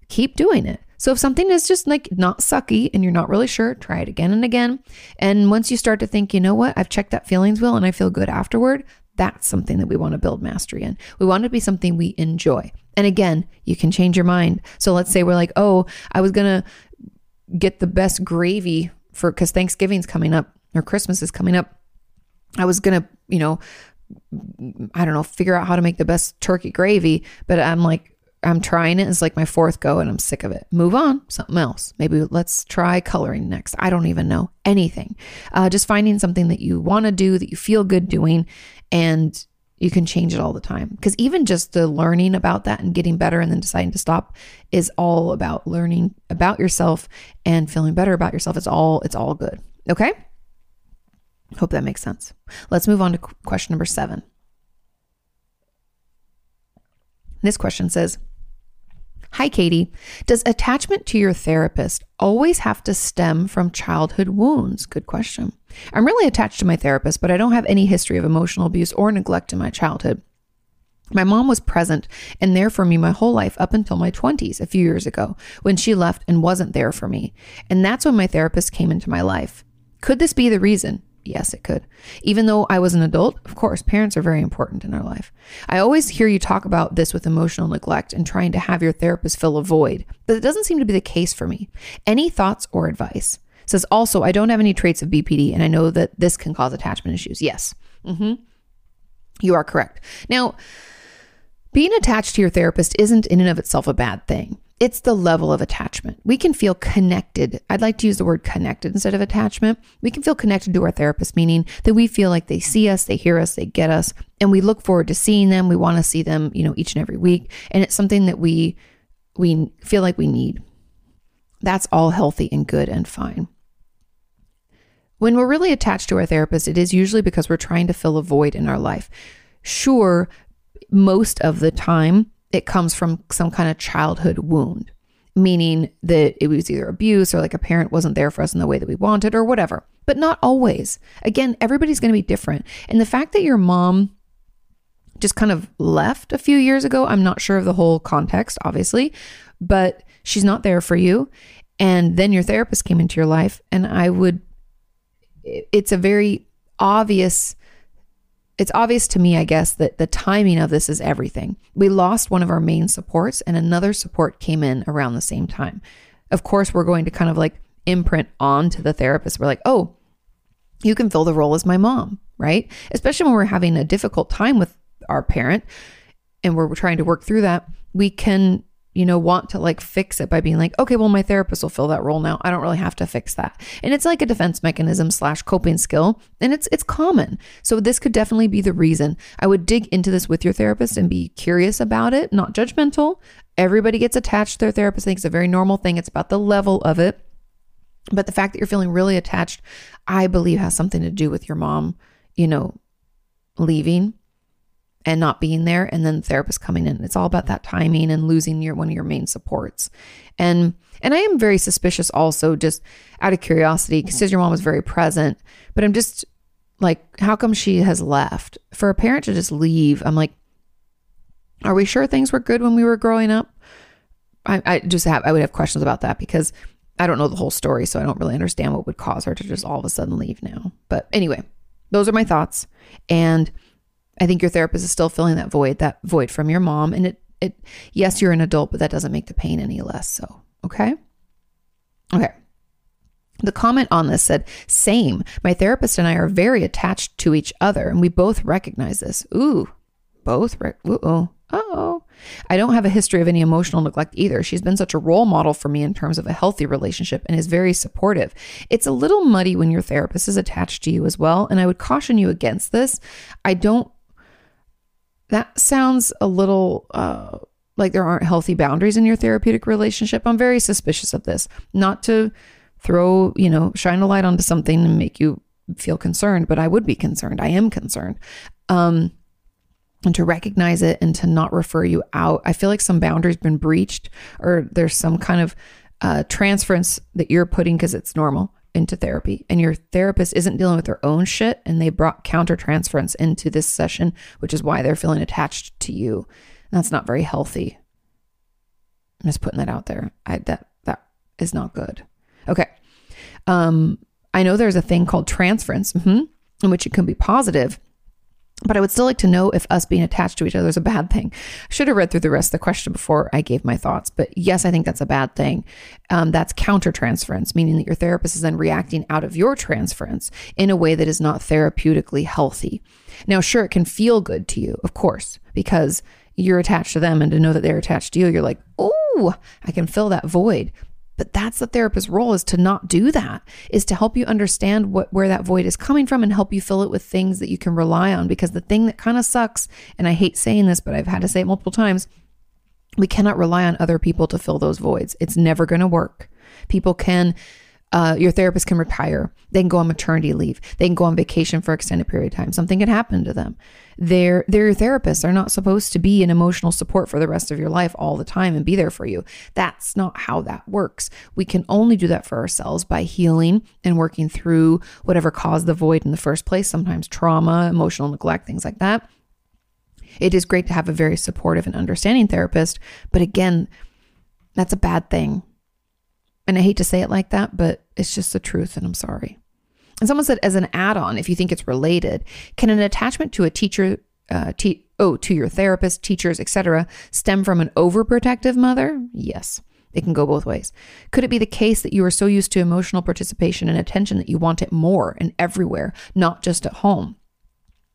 Keep doing it. So if something is just like not sucky and you're not really sure, try it again and again. And once you start to think, you know what, I've checked that feelings wheel and I feel good afterward, that's something that we want to build mastery in. We want it to be something we enjoy. And again, you can change your mind. So let's say we're like, oh, I was going to get the best gravy for because Thanksgiving's coming up or Christmas is coming up. I was going to, you know, I don't know, figure out how to make the best turkey gravy, but I'm like, I'm trying it. It's like my fourth go and I'm sick of it. Move on, something else. Maybe let's try coloring next. I don't even know anything. Uh, just finding something that you want to do, that you feel good doing, and you can change it all the time. Because even just the learning about that and getting better and then deciding to stop is all about learning about yourself and feeling better about yourself. It's all it's all good. Okay. Hope that makes sense. Let's move on to question number seven. This question says, Hi, Kati. Does attachment to your therapist always have to stem from childhood wounds? Good question. I'm really attached to my therapist, but I don't have any history of emotional abuse or neglect in my childhood. My mom was present and there for me my whole life up until my 20s a few years ago when she left and wasn't there for me. And that's when my therapist came into my life. Could this be the reason? Yes, it could. Even though I was an adult, of course, parents are very important in our life. I always hear you talk about this with emotional neglect and trying to have your therapist fill a void, but it doesn't seem to be the case for me. Any thoughts or advice? says also, I don't have any traits of BPD and I know that this can cause attachment issues. Yes. Mm-hmm. You are correct. Now, being attached to your therapist isn't in and of itself a bad thing. It's the level of attachment. We can feel connected. I'd like to use the word connected instead of attachment. We can feel connected to our therapist, meaning that we feel like they see us, they hear us, they get us, and we look forward to seeing them. We want to see them, you know, each and every week. And it's something that we we feel like we need. That's all healthy and good and fine. When we're really attached to our therapist, it is usually because we're trying to fill a void in our life. Sure, most of the time, it comes from some kind of childhood wound, meaning that it was either abuse or like a parent wasn't there for us in the way that we wanted or whatever, but not always. Again, everybody's going to be different. And the fact that your mom just kind of left a few years ago, I'm not sure of the whole context, obviously, but she's not there for you. And then your therapist came into your life, and I would, it's a very obvious it's obvious to me, I guess, that the timing of this is everything. We lost one of our main supports, and another support came in around the same time. Of course, we're going to kind of like imprint onto the therapist. We're like, oh, you can fill the role as my mom, right? Especially when we're having a difficult time with our parent and we're trying to work through that, we can, you know, want to like fix it by being like, okay, well, my therapist will fill that role now. I don't really have to fix that. And it's like a defense mechanism slash coping skill. And it's it's common. So this could definitely be the reason. I would dig into this with your therapist and be curious about it, not judgmental. Everybody gets attached to their therapist. I think it's a very normal thing. It's about the level of it. But the fact that you're feeling really attached, I believe has something to do with your mom, you know, leaving and not being there and then the therapist coming in. It's all about that timing and losing your one of your main supports. And and I am very suspicious also just out of curiosity because your mom was very present, but I'm just like how come she has left? For a parent to just leave, I'm like are we sure things were good when we were growing up? I, I just have I would have questions about that because I don't know the whole story, so I don't really understand what would cause her to just all of a sudden leave now. But anyway, those are my thoughts. And I think your therapist is still filling that void, that void from your mom. And it, it, yes, you're an adult, but that doesn't make the pain any less so. Okay. Okay. The comment on this said, same. My therapist and I are very attached to each other, and we both recognize this. Ooh, both. Re- ooh, oh. I don't have a history of any emotional neglect either. She's been such a role model for me in terms of a healthy relationship and is very supportive. It's a little muddy when your therapist is attached to you as well, and I would caution you against this. I don't that sounds a little uh, like there aren't healthy boundaries in your therapeutic relationship. I'm very suspicious of this. Not to throw, you know, shine a light onto something and make you feel concerned, but I would be concerned. I am concerned. Um, and to recognize it and to not refer you out. I feel like some boundaries been breached or there's some kind of uh, transference that you're putting because it's normal into therapy and your therapist isn't dealing with their own shit and they brought counter transference into this session, which is why they're feeling attached to you. And that's not very healthy. I'm just putting that out there. I that that is not good. Okay. Um, I know there's a thing called transference, mm-hmm, in which it can be positive but I would still like to know if us being attached to each other is a bad thing. I should have read through the rest of the question before I gave my thoughts. But yes, I think that's a bad thing. Um, that's countertransference, meaning that your therapist is then reacting out of your transference in a way that is not therapeutically healthy. Now, sure, it can feel good to you, of course, because you're attached to them and to know that they're attached to you, you're like, oh, I can fill that void. But that's the therapist's role is to not do that, is to help you understand what where that void is coming from and help you fill it with things that you can rely on. Because the thing that kind of sucks, and I hate saying this, but I've had to say it multiple times, we cannot rely on other people to fill those voids. It's never going to work. People can uh, your therapist can retire. They can go on maternity leave. They can go on vacation for an extended period of time. Something can happen to them. They're, they're your therapists. They're not supposed to be an emotional support for the rest of your life all the time and be there for you. That's not how that works. We can only do that for ourselves by healing and working through whatever caused the void in the first place, sometimes trauma, emotional neglect, things like that. It is great to have a very supportive and understanding therapist, but again, that's a bad thing and I hate to say it like that, but it's just the truth, and I'm sorry. And someone said, as an add on, if you think it's related, can an attachment to a teacher, uh, te- oh, to your therapist, teachers, etc., stem from an overprotective mother? Yes. It can go both ways. Could it be the case that you are so used to emotional participation and attention that you want it more and everywhere, not just at home?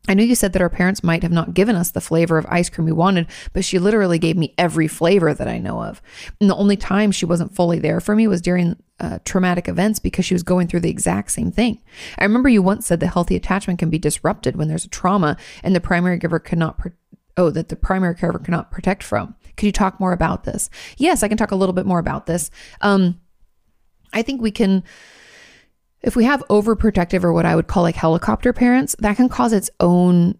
I know you said that our parents might have not given us the flavor of ice cream we wanted, but she literally gave me every flavor that I know of. And the only time she wasn't fully there for me was during uh, traumatic events because she was going through the exact same thing. I remember you once said the healthy attachment can be disrupted when there's a trauma and the primary giver cannot, pro- oh, that the primary caregiver cannot protect from. Could you talk more about this? Yes, I can talk a little bit more about this. Um, I think we can if we have overprotective or what I would call like helicopter parents, that can cause its own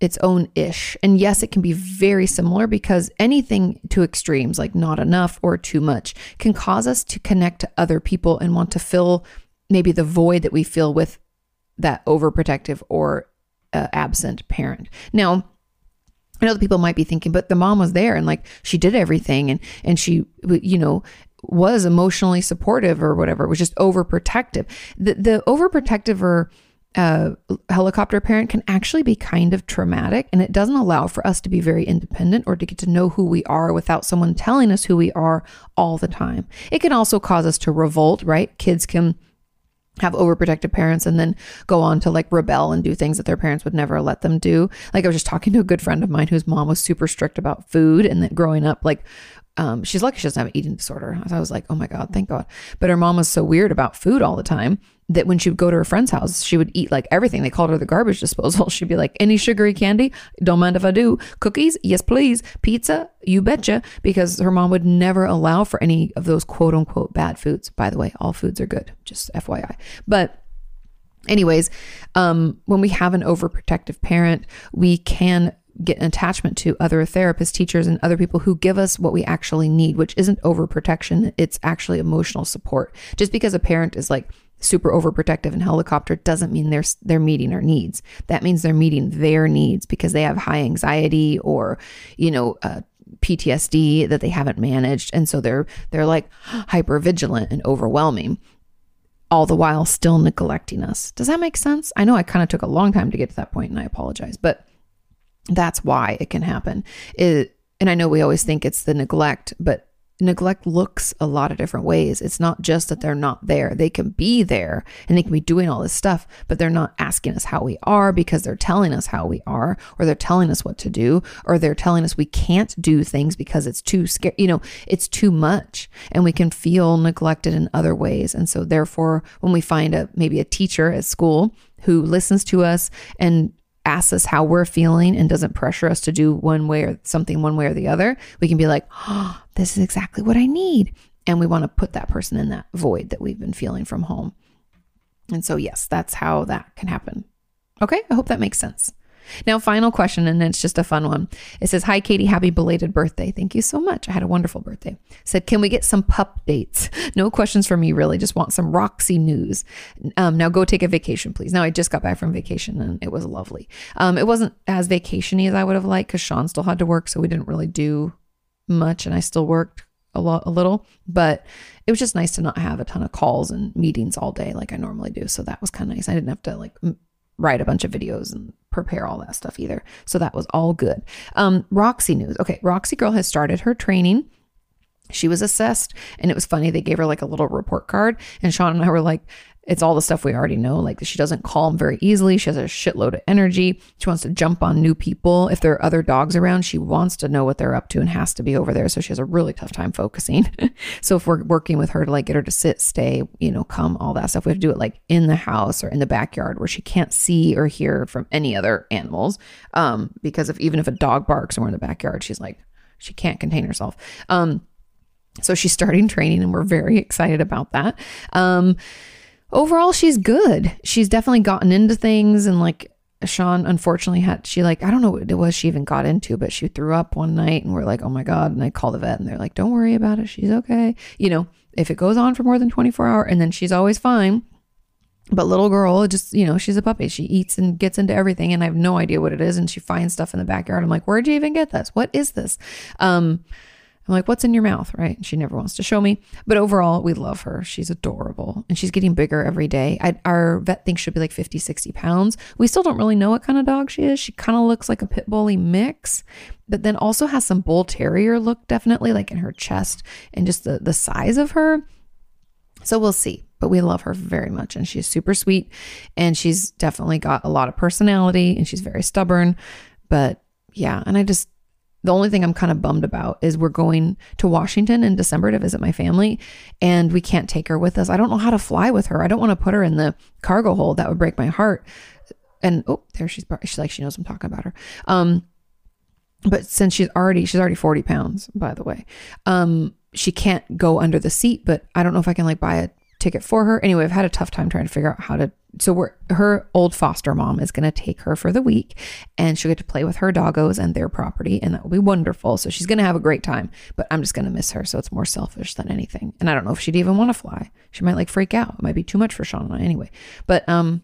its own ish. And yes, it can be very similar because anything to extremes, like not enough or too much, can cause us to connect to other people and want to fill maybe the void that we feel with that overprotective or uh, absent parent. Now, I know that people might be thinking, but the mom was there and like she did everything and and she you know was emotionally supportive or whatever, was just overprotective. The the overprotective or a helicopter parent can actually be kind of traumatic and it doesn't allow for us to be very independent or to get to know who we are without someone telling us who we are all the time. It can also cause us to revolt, right? Kids can have overprotective parents and then go on to like rebel and do things that their parents would never let them do. Like I was just talking to a good friend of mine whose mom was super strict about food and that growing up like um, she's lucky she doesn't have an eating disorder. I was like, oh my God, thank God. But her mom was so weird about food all the time that when she would go to her friend's house, she would eat like everything. They called her the garbage disposal. She'd be like, any sugary candy? Don't mind if I do. Cookies? Yes, please. Pizza? You betcha. Because her mom would never allow for any of those quote unquote bad foods. By the way, all foods are good, just FYI. But anyways um, when we have an overprotective parent we can get an attachment to other therapists, teachers, and other people who give us what we actually need, which isn't overprotection. It's actually emotional support. Just because a parent is like super overprotective and helicopter doesn't mean they're they're meeting our needs. That means they're meeting their needs because they have high anxiety or, you know, uh, PTSD that they haven't managed, and so they're they're like hyper vigilant and overwhelming all the while still neglecting us. Does that make sense? I know I kind of took a long time to get to that point and I apologize, but that's why it can happen. It, and I know we always think it's the neglect, but neglect looks a lot of different ways. It's not just that they're not there. They can be there and they can be doing all this stuff, but they're not asking us how we are because they're telling us how we are, or they're telling us what to do, or they're telling us we can't do things because it's too scary. You know, it's too much and we can feel neglected in other ways. And so therefore, when we find a maybe a teacher at school who listens to us and asks us how we're feeling and doesn't pressure us to do one way or something one way or the other, we can be like, oh, this is exactly what I need. And we want to put that person in that void that we've been feeling from home. And so, yes, that's how that can happen. Okay, I hope that makes sense. Now, final question, and it's just a fun one. It says, Hi, Kati, happy belated birthday. Thank you so much. I had a wonderful birthday. said, Can we get some pup dates? No questions for me, really. Just want some Roxy news. Um, now go take a vacation, please. Now, I just got back from vacation and it was lovely. Um, it wasn't as vacationy as I would have liked because Sean still had to work, so we didn't really do much, and I still worked a lot, a little, but it was just nice to not have a ton of calls and meetings all day like I normally do. So that was kind of nice. I didn't have to like write a bunch of videos and prepare all that stuff either. So that was all good. Um, Roxy news. Okay, Roxy Girl has started her training. She was assessed, and it was funny. They gave her like a little report card, and Sean and I were like, it's all the stuff we already know. Like she doesn't calm very easily. She has a shitload of energy. She wants to jump on new people. If there are other dogs around, she wants to know what they're up to and has to be over there. So she has a really tough time focusing. so if we're working with her to like get her to sit, stay, you know, come, all that stuff, we have to do it like in the house or in the backyard where she can't see or hear from any other animals. Um, because if even if a dog barks and we're in the backyard, she's like, she can't contain herself. Um, so she's starting training and we're very excited about that. Um, overall she's good. She's definitely gotten into things and like Sean unfortunately had she like I don't know what it was she even got into, but she threw up one night and we're like, oh my god! And I call the vet and they're like, don't worry about it, she's okay. You know, if it goes on for more than twenty four hours and then she's always fine. But little girl, just you know, she's a puppy. She eats and gets into everything, and I have no idea what it is. And she finds stuff in the backyard. I'm like, where'd you even get this? What is this? Um, I'm like, what's in your mouth? Right. she never wants to show me. But overall, we love her. She's adorable and she's getting bigger every day. I, our vet thinks she'll be like 50, 60 pounds. We still don't really know what kind of dog she is. She kind of looks like a pit bully mix, but then also has some bull terrier look, definitely like in her chest and just the, the size of her. So we'll see. But we love her very much and she's super sweet and she's definitely got a lot of personality and she's very stubborn. But yeah, and I just the only thing I'm kind of bummed about is we're going to Washington in December to visit my family and we can't take her with us. I don't know how to fly with her. I don't want to put her in the cargo hold. That would break my heart. And oh, there she's she's like she knows I'm talking about her. Um but since she's already she's already 40 pounds by the way um she can't go under the seat but i don't know if i can like buy a ticket for her. Anyway, I've had a tough time trying to figure out how to. So we're her old foster mom is going to take her for the week, and she'll get to play with her doggos and their property, and that will be wonderful. So she's going to have a great time. But I'm just going to miss her. So it's more selfish than anything. And I don't know if she'd even want to fly. She might like freak out. It might be too much for I anyway. But um,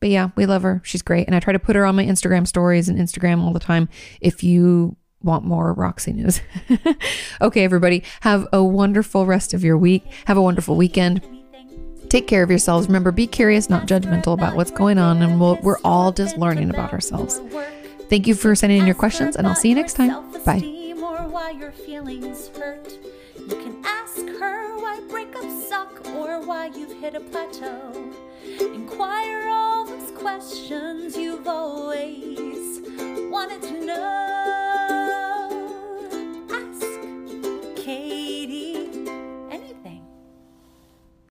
but yeah, we love her. She's great, and I try to put her on my Instagram stories and Instagram all the time. If you want more Roxy news. okay, everybody, have a wonderful rest of your week. Have a wonderful weekend Take care of yourselves. Remember, be curious, not judgmental about what's going on, and we'll, we're all just learning about ourselves. Thank you for sending in your questions, and I'll see you next time. Bye. You can ask her why breakups suck or why you've hit a plateau. Inquire all those questions you've always wanted to know. Ask Kati.